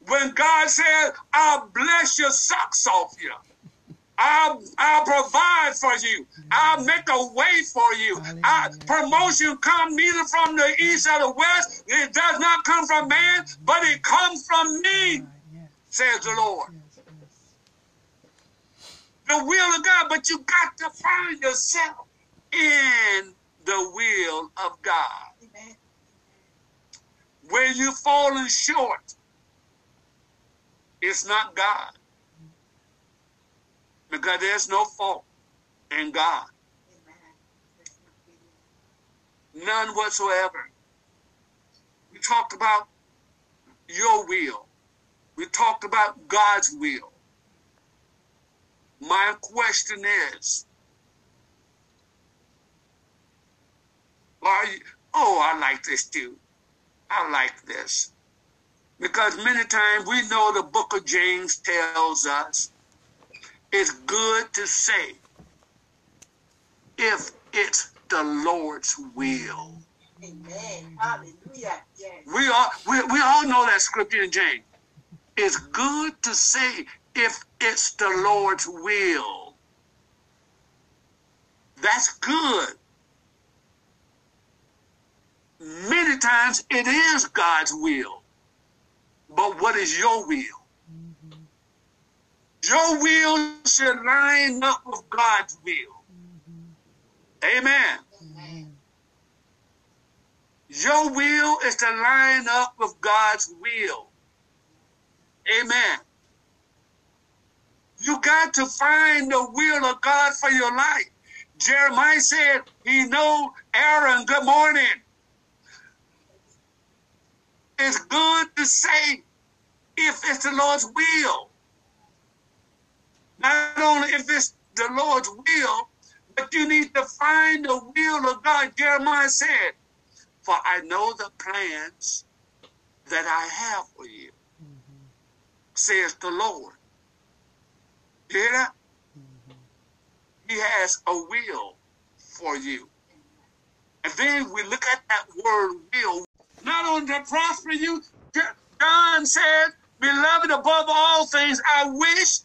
When God says, I'll bless your socks off you. I'll, I'll provide for you. I'll make a way for you. I, promotion come neither from the east or the west. It does not come from man, but it comes from me, says the Lord. The will of God, but you got to find yourself in the will of God. Amen. Where you falling short, it's not God. Because there's no fault in God. None whatsoever. We talked about your will. We talked about God's will. My question is, are you, oh, I like this too. I like this. Because many times we know the book of James tells us it's good to say if it's the Lord's will. Amen. Hallelujah. Yes. We all we, we all know that scripture in James. It's good to say if it's the Lord's will. That's good. Many times it is God's will. But what is your will? Mm-hmm. Your will should line up with God's will. Mm-hmm. Amen. Amen. Your will is to line up with God's will. Amen. You got to find the will of God for your life. Jeremiah said he know Aaron, good morning. It's good to say if it's the Lord's will. Not only if it's the Lord's will, but you need to find the will of God. Jeremiah said, For I know the plans that I have for you, mm-hmm. says the Lord. You hear that? He has a will for you. And then we look at that word will, not only to prosper you, John said, Beloved, above all things, I wish.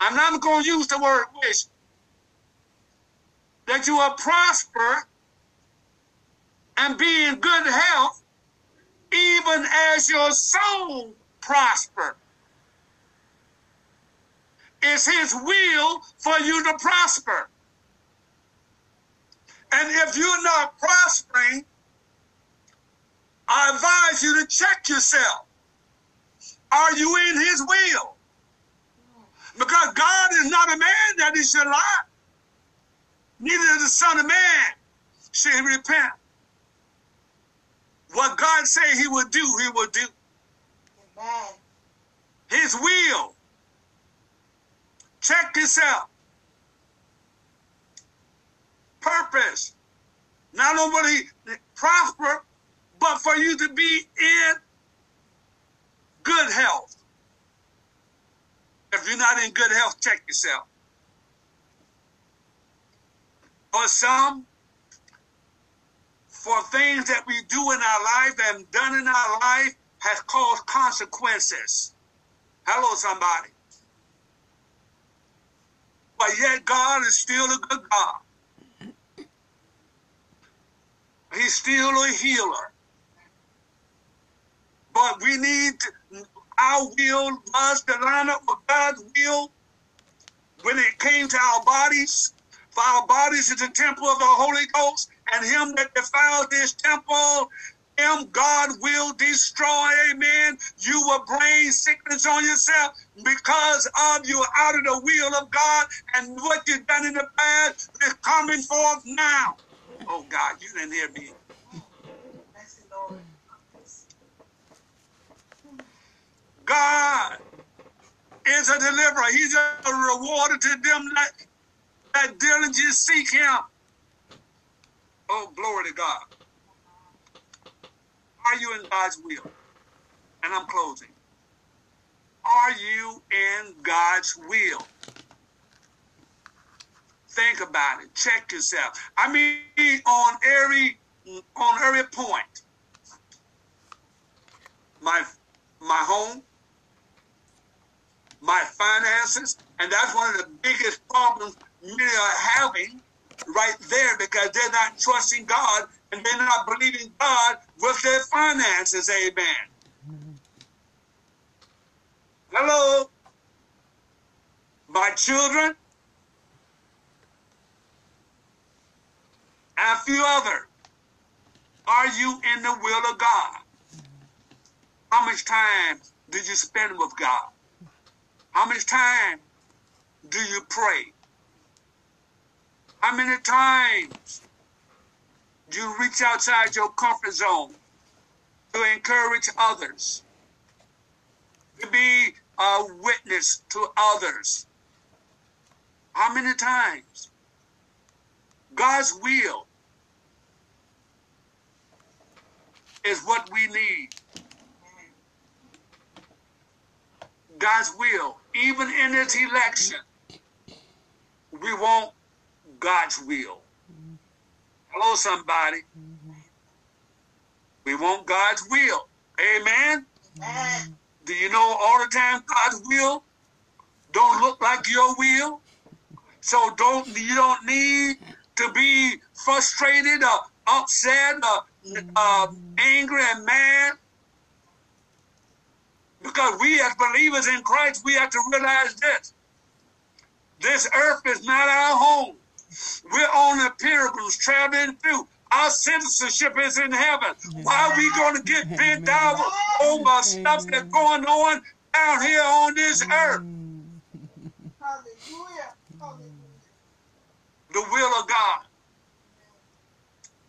I'm not going to use the word wish. That you will prosper and be in good health, even as your soul prosper. It's his will for you to prosper. And if you're not prospering, I advise you to check yourself. Are you in his will? Because God is not a man that he should lie. Neither is the son of man should he repent. What God say he will do, he will do. His will. Check yourself. Purpose. Not only prosper, but for you to be in good health. If you're not in good health, check yourself. For some, for things that we do in our life and done in our life has caused consequences. Hello, somebody. But yet God is still a good God. He's still a healer. But we need our will was to line up with God's will when it came to our bodies. For our bodies is the temple of the Holy Ghost, and him that defiles this temple, him God will destroy. Amen. You will bring sickness on yourself because of you out of the will of God, and what you've done in the past is coming forth now. Oh God, you didn't hear me. God is a deliverer. He's a rewarder to them that, that diligently seek him. Oh, glory to God. Are you in God's will? And I'm closing. Are you in God's will? Think about it. Check yourself. I mean, on every on every point. My my home, my finances, and that's one of the biggest problems many are having right there because they're not trusting God and they're not believing God with their finances. Amen. Hello. My children and a few others. Are you in the will of God? How much time did you spend with God? How much time do you pray? How many times do you reach outside your comfort zone to encourage others, to be a witness to others? How many times? God's will is what we need. God's will, even in this election, we want God's will. Hello, somebody. We want God's will. Amen. Do you know all the time God's will don't look like your will? So don't you don't need to be frustrated or upset or uh, angry and mad because we as believers in Christ we have to realize this: this earth is not our home. We're on the pilgrims traveling through. Our citizenship is in heaven. Why are we going to get bent out over stuff that's going on down here on this earth? Hallelujah. Hallelujah. The will of God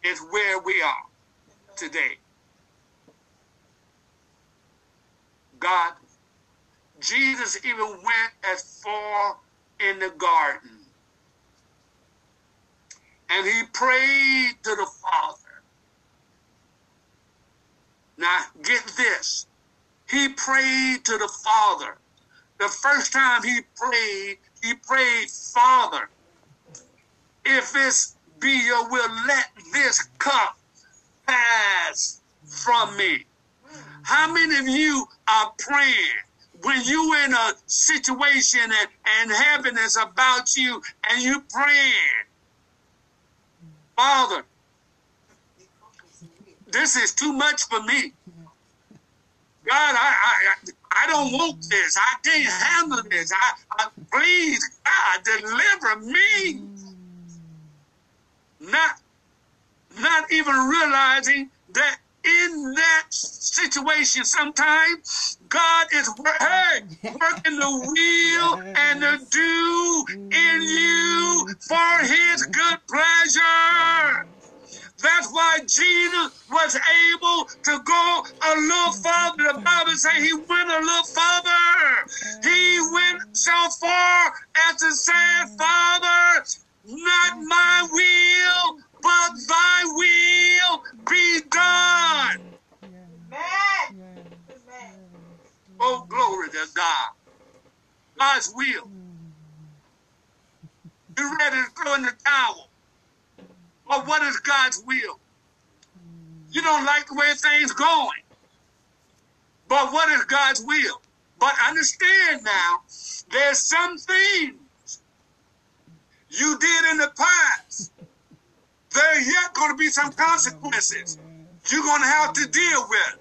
is where we are today. God, Jesus even went as far in the garden and he prayed to the Father. Now, get this. He prayed to the Father the first time he prayed, he prayed, Father, if it's be your will, let this cup pass from me. How many of you are praying when you in a situation and, and heaven is about you and you praying, Father, this is too much for me. God, I, I, I don't want this. I can't handle this. I, I please, God, deliver me. Not, not even realizing that in that situation, sometimes God is hey, working the wheel and the do in you for His good pleasure. That's why Jesus was able to go a little further. The Bible says he went a little further. He went so far as to say, Father, not my will, but thy will be done. Amen. Oh, glory to God. God's will. You ready to throw in the towel? But what is God's will? You don't like the way things going. But what is God's will? But understand now, there's some things you did in the past. There yet going to be some consequences you're going to have to deal with.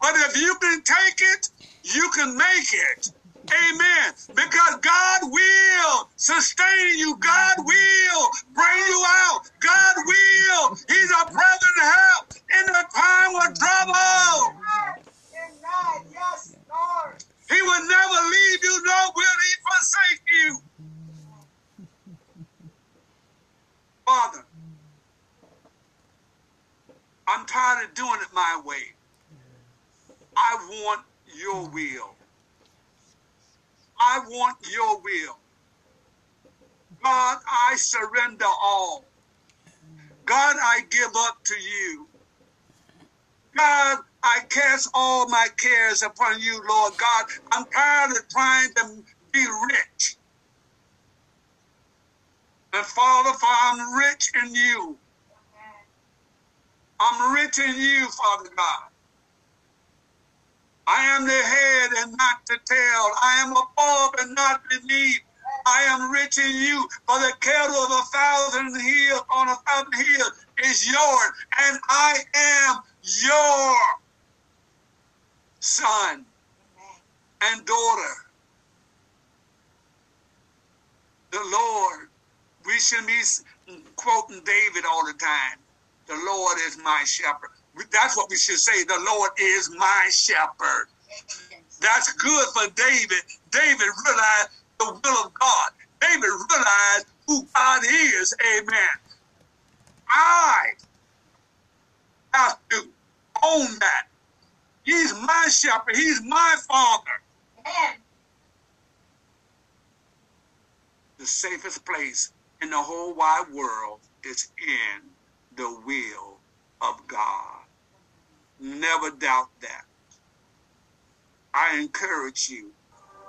But if you can take it, you can make it. Amen. Because God will sustain you. God will bring you out. God will. He's a present help in the time of trouble. Yes, Lord. He will never leave you, nor will he forsake you. Father, I'm tired of doing it my way. I want your will. I want your will. God, I surrender all. God, I give up to you. God, I cast all my cares upon you, Lord God. I'm tired of trying to be rich. And Father, for I'm rich in you. I'm rich in you, Father God. I am the head and not the tail. I am above and not beneath. I am rich in you, for the cattle of a thousand hills on a thousand hills is yours, and I am your son and daughter. The Lord, we should be quoting David all the time. The Lord is my shepherd. That's what we should say. The Lord is my shepherd. That's good for David. David realized the will of God. David realized who God is. Amen. I have to own that. He's my shepherd. He's my father. Amen. The safest place in the whole wide world is in the will of God. Never doubt that. I encourage you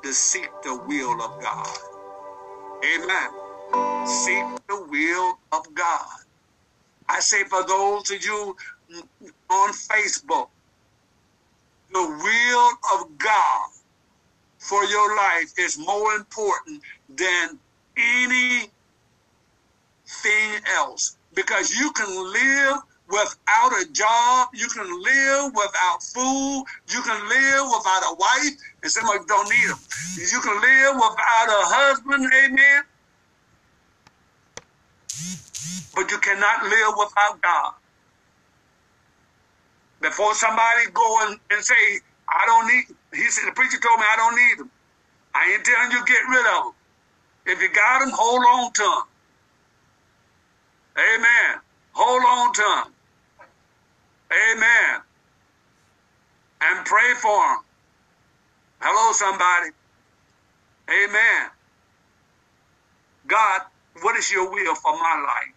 to seek the will of God. Amen. Seek the will of God. I say for those of you on Facebook, the will of God for your life is more important than anything else because you can live without a job, you can live without food, you can live without a wife, and some of you don't need them. You can live without a husband, amen. But you cannot live without God. Before somebody go and, and say, I don't need, he said, the preacher told me I don't need them. I ain't telling you get rid of them. If you got them, hold on to them. Amen. Hold on to them. Amen. And pray for them. Hello, somebody. Amen. God, what is your will for my life?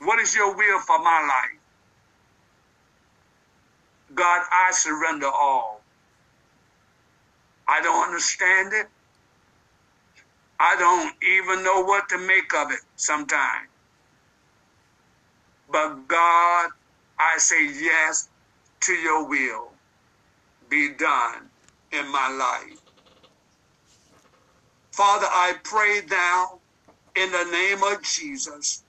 What is your will for my life? God, I surrender all. I don't understand it. I don't even know what to make of it sometimes. But God, I say yes to your will be done in my life. Father, I pray now in the name of Jesus.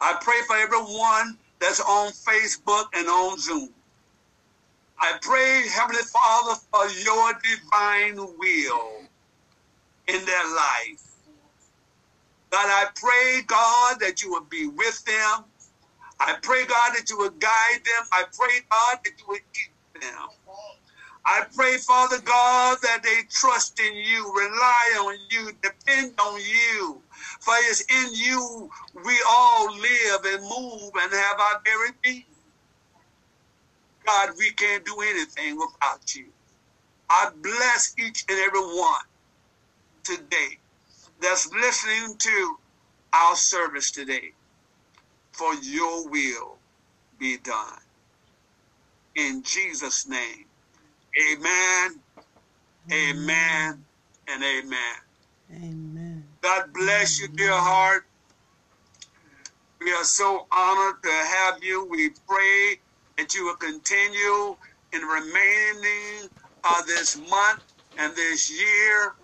I pray for everyone that's on Facebook and on Zoom. I pray, Heavenly Father, for your divine will in their life. God, I pray, God, that you would be with them. I pray, God, that you would guide them. I pray, God, that you would keep them. I pray, Father God, that they trust in you, rely on you, depend on you. For it's in you we all live and move and have our very being. God, we can't do anything without you. I bless each and every one today that's listening to our service today. For your will be done. In Jesus' name, amen, amen, and amen. Amen. God bless you, dear heart. We are so honored to have you. We pray that you will continue in remaining of this month and this year,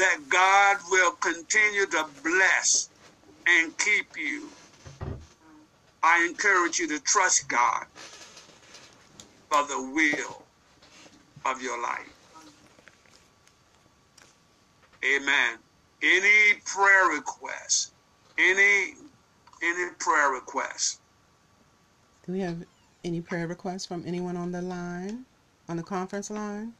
that God will continue to bless and keep you. I encourage you to trust God for the will of your life. Amen. Any prayer requests, any any prayer requests. Do we have any prayer requests from anyone on the line, on the conference line?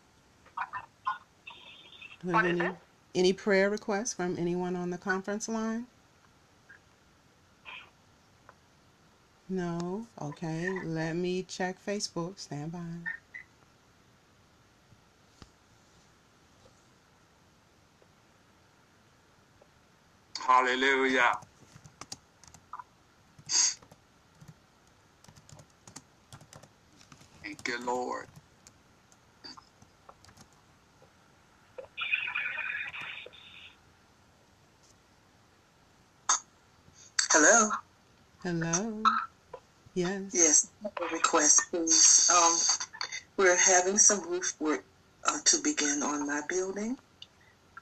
Do we have What is any, it? Any prayer requests from anyone on the conference line? No? Okay. Let me check Facebook. Stand by. Hallelujah. Thank you, Lord. Hello. Hello? Yes. Yes, a request, please. Um, we're having some roof work uh, to begin on my building.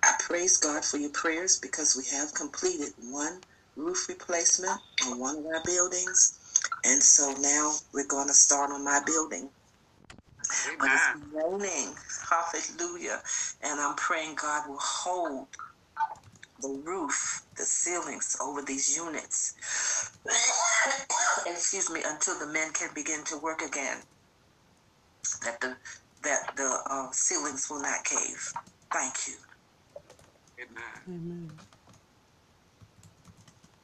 I praise God for your prayers because we have completed one roof replacement on one of our buildings. And so now we're going to start on my building. But Amen. it's raining. Hallelujah. And I'm praying God will hold the roof, the ceilings over these units. Excuse me, until the men can begin to work again. That the that the uh, ceilings will not cave. Thank you. Amen. Amen.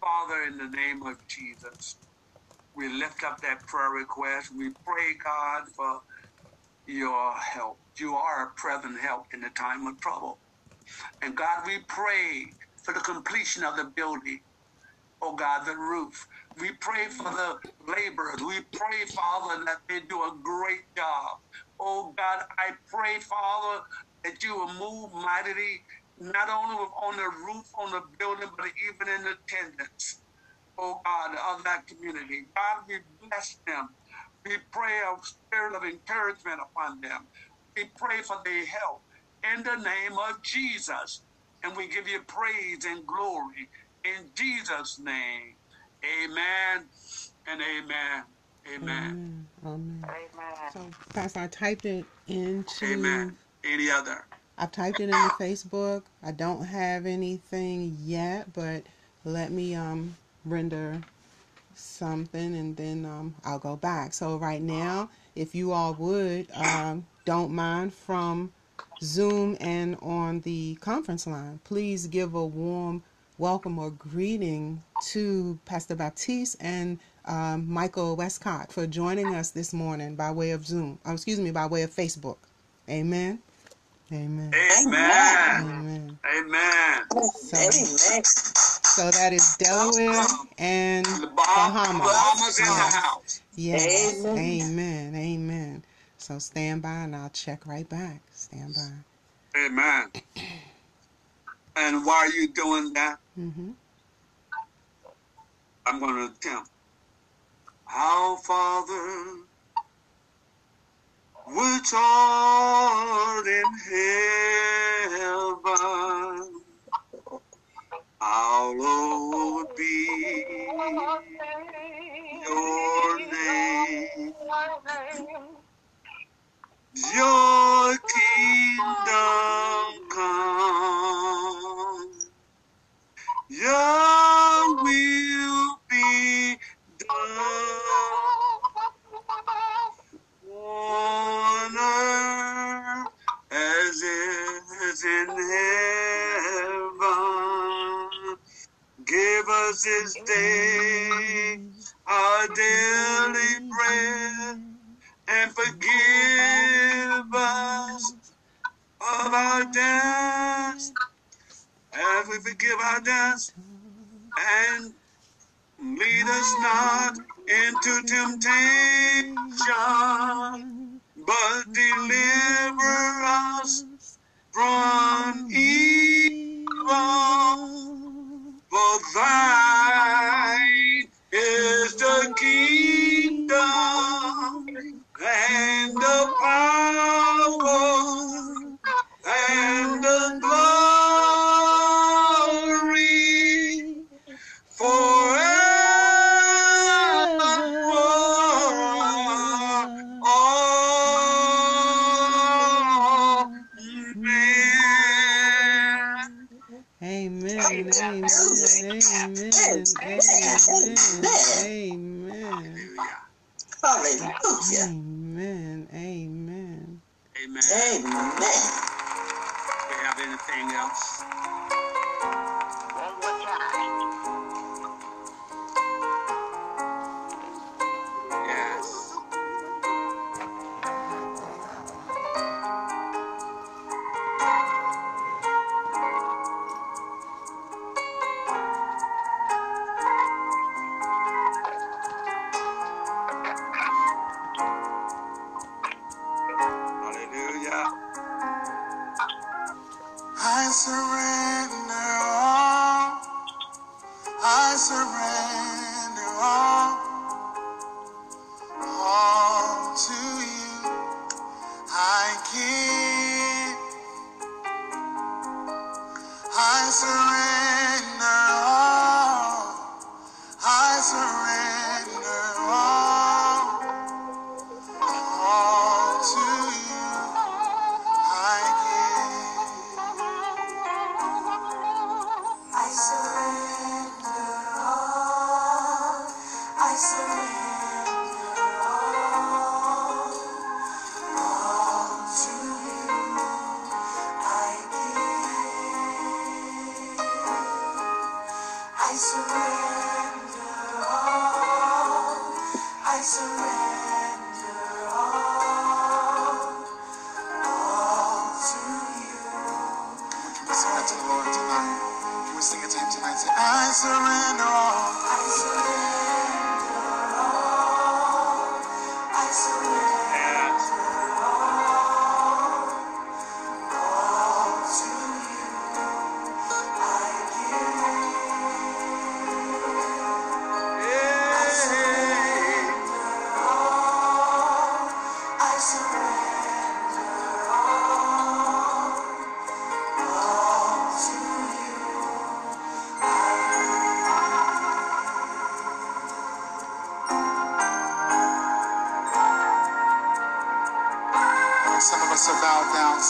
Father, in the name of Jesus, we lift up that prayer request. We pray, God, for your help. You are a present help in the time of trouble. And God, we pray for the completion of the building. Oh God, the roof. We pray for the laborers. We pray, Father, that they do a great job. Oh God, I pray, Father, that you will move mightily, not only on the roof on the building, but even in attendance. Oh God, of that community. God, we bless them. We pray a spirit of encouragement upon them. We pray for their help in the name of Jesus. And we give you praise and glory in Jesus' name. Amen and amen. Amen. Amen. Amen. Amen. So, Pastor, I typed it into. Amen. Any other? I've typed it into Facebook. I don't have anything yet, but let me um render something and then um I'll go back. So right now, if you all would um don't mind from Zoom and on the conference line, please give a warm welcome or greeting to Pastor Baptiste and um, Michael Westcott for joining us this morning by way of Zoom. Oh, excuse me, by way of Facebook. Amen. Amen. Amen. Amen. Amen. So, Amen. so that is Delaware and Bahamas, Bahamas. In the Yes. house. Yes. Amen. Amen. Amen. So stand by and I'll check right back. Stand by. Amen. And while you're doing that, Mm-hmm. I'm going to attempt. Our Father, which art in heaven, hallowed be your name. Your kingdom come. Your will be done on earth as in heaven. Give us this day our daily bread and forgive us of our debts. As we forgive our debts and lead us not into temptation but deliver us from evil. For thine is the kingdom and the power and the glory forever. Amen. Amen. Amen. Amen. Amen. Hallelujah. Hallelujah. Amen. Amen. Amen. Amen. Do you have anything else?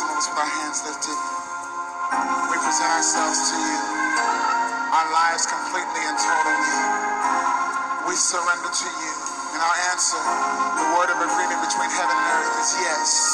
Down, some with our hands lifted. We present ourselves to you, our lives completely and totally. We surrender to you. And our answer, the word of agreement between heaven and earth is yes.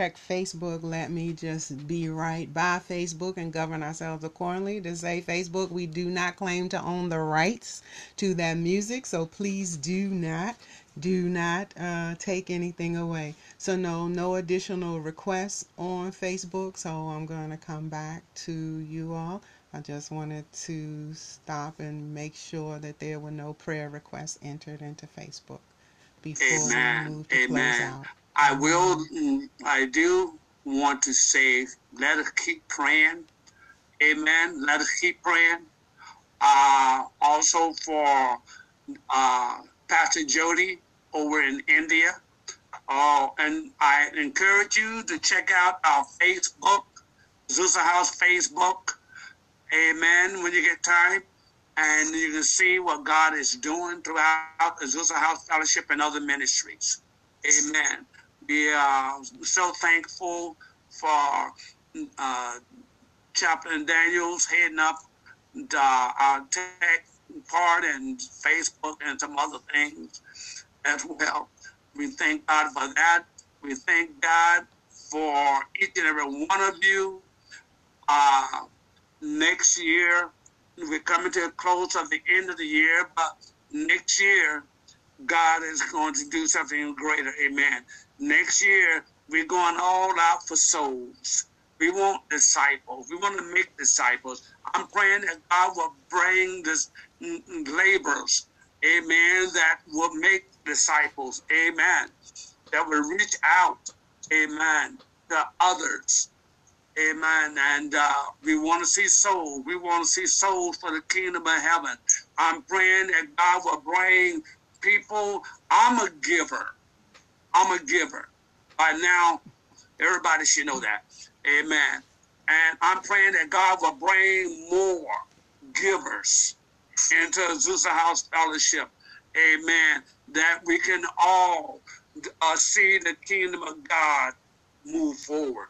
Check Facebook, let me just be right by Facebook and govern ourselves accordingly. To say Facebook, we do not claim to own the rights to that music, so please do not, do not uh, take anything away. So no, no additional requests on Facebook. So I'm going to come back to you all. I just wanted to stop and make sure that there were no prayer requests entered into Facebook before we Amen. move to close out. I will, I do want to say, let us keep praying. Amen. Let us keep praying. Uh, also for uh, Pastor Jody over in India. Oh, and I encourage you to check out our Facebook, Azusa House Facebook. Amen. When you get time, and you can see what God is doing throughout Azusa House Fellowship and other ministries. Amen. We are so thankful for uh, Chaplain Daniels heading up the, our tech part and Facebook and some other things as well. We thank God for that. We thank God for each and every one of you. Uh, next year, we're coming to a close of the end of the year, but next year, God is going to do something greater. Amen. Next year, we're going all out for souls. We want disciples. We want to make disciples. I'm praying that God will bring this laborers, amen, that will make disciples. Amen. that will reach out, amen, to others. Amen. And uh, we want to see souls. We want to see souls for the kingdom of heaven. I'm praying that God will bring people. I'm a giver. I'm a giver. By now, everybody should know that. Amen. And I'm praying that God will bring more givers into Azusa House Fellowship. Amen. That we can all uh, see the kingdom of God move forward.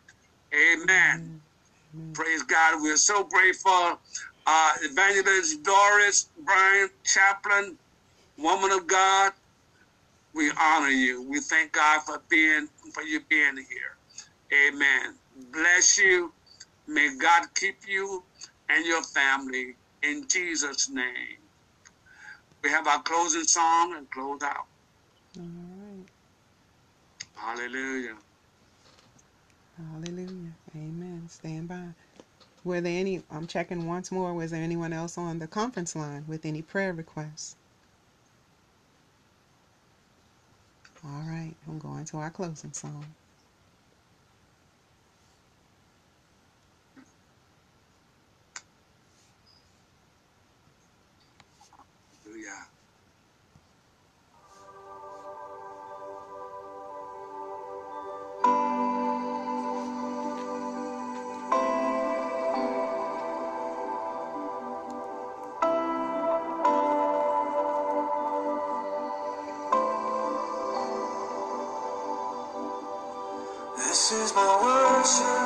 Amen. Amen. Praise God. We're so grateful. Uh, Evangelist Doris Bryan Chaplain, woman of God, we honor you. We thank God for being for you being here. Amen. Bless you. May God keep you and your family in Jesus' name. We have our closing song and close out. All right. Hallelujah. Hallelujah. Amen. Stand by. Were there any, I'm checking once more, was there anyone else on the conference line with any prayer requests? All right. I'm going to our closing song. Worship.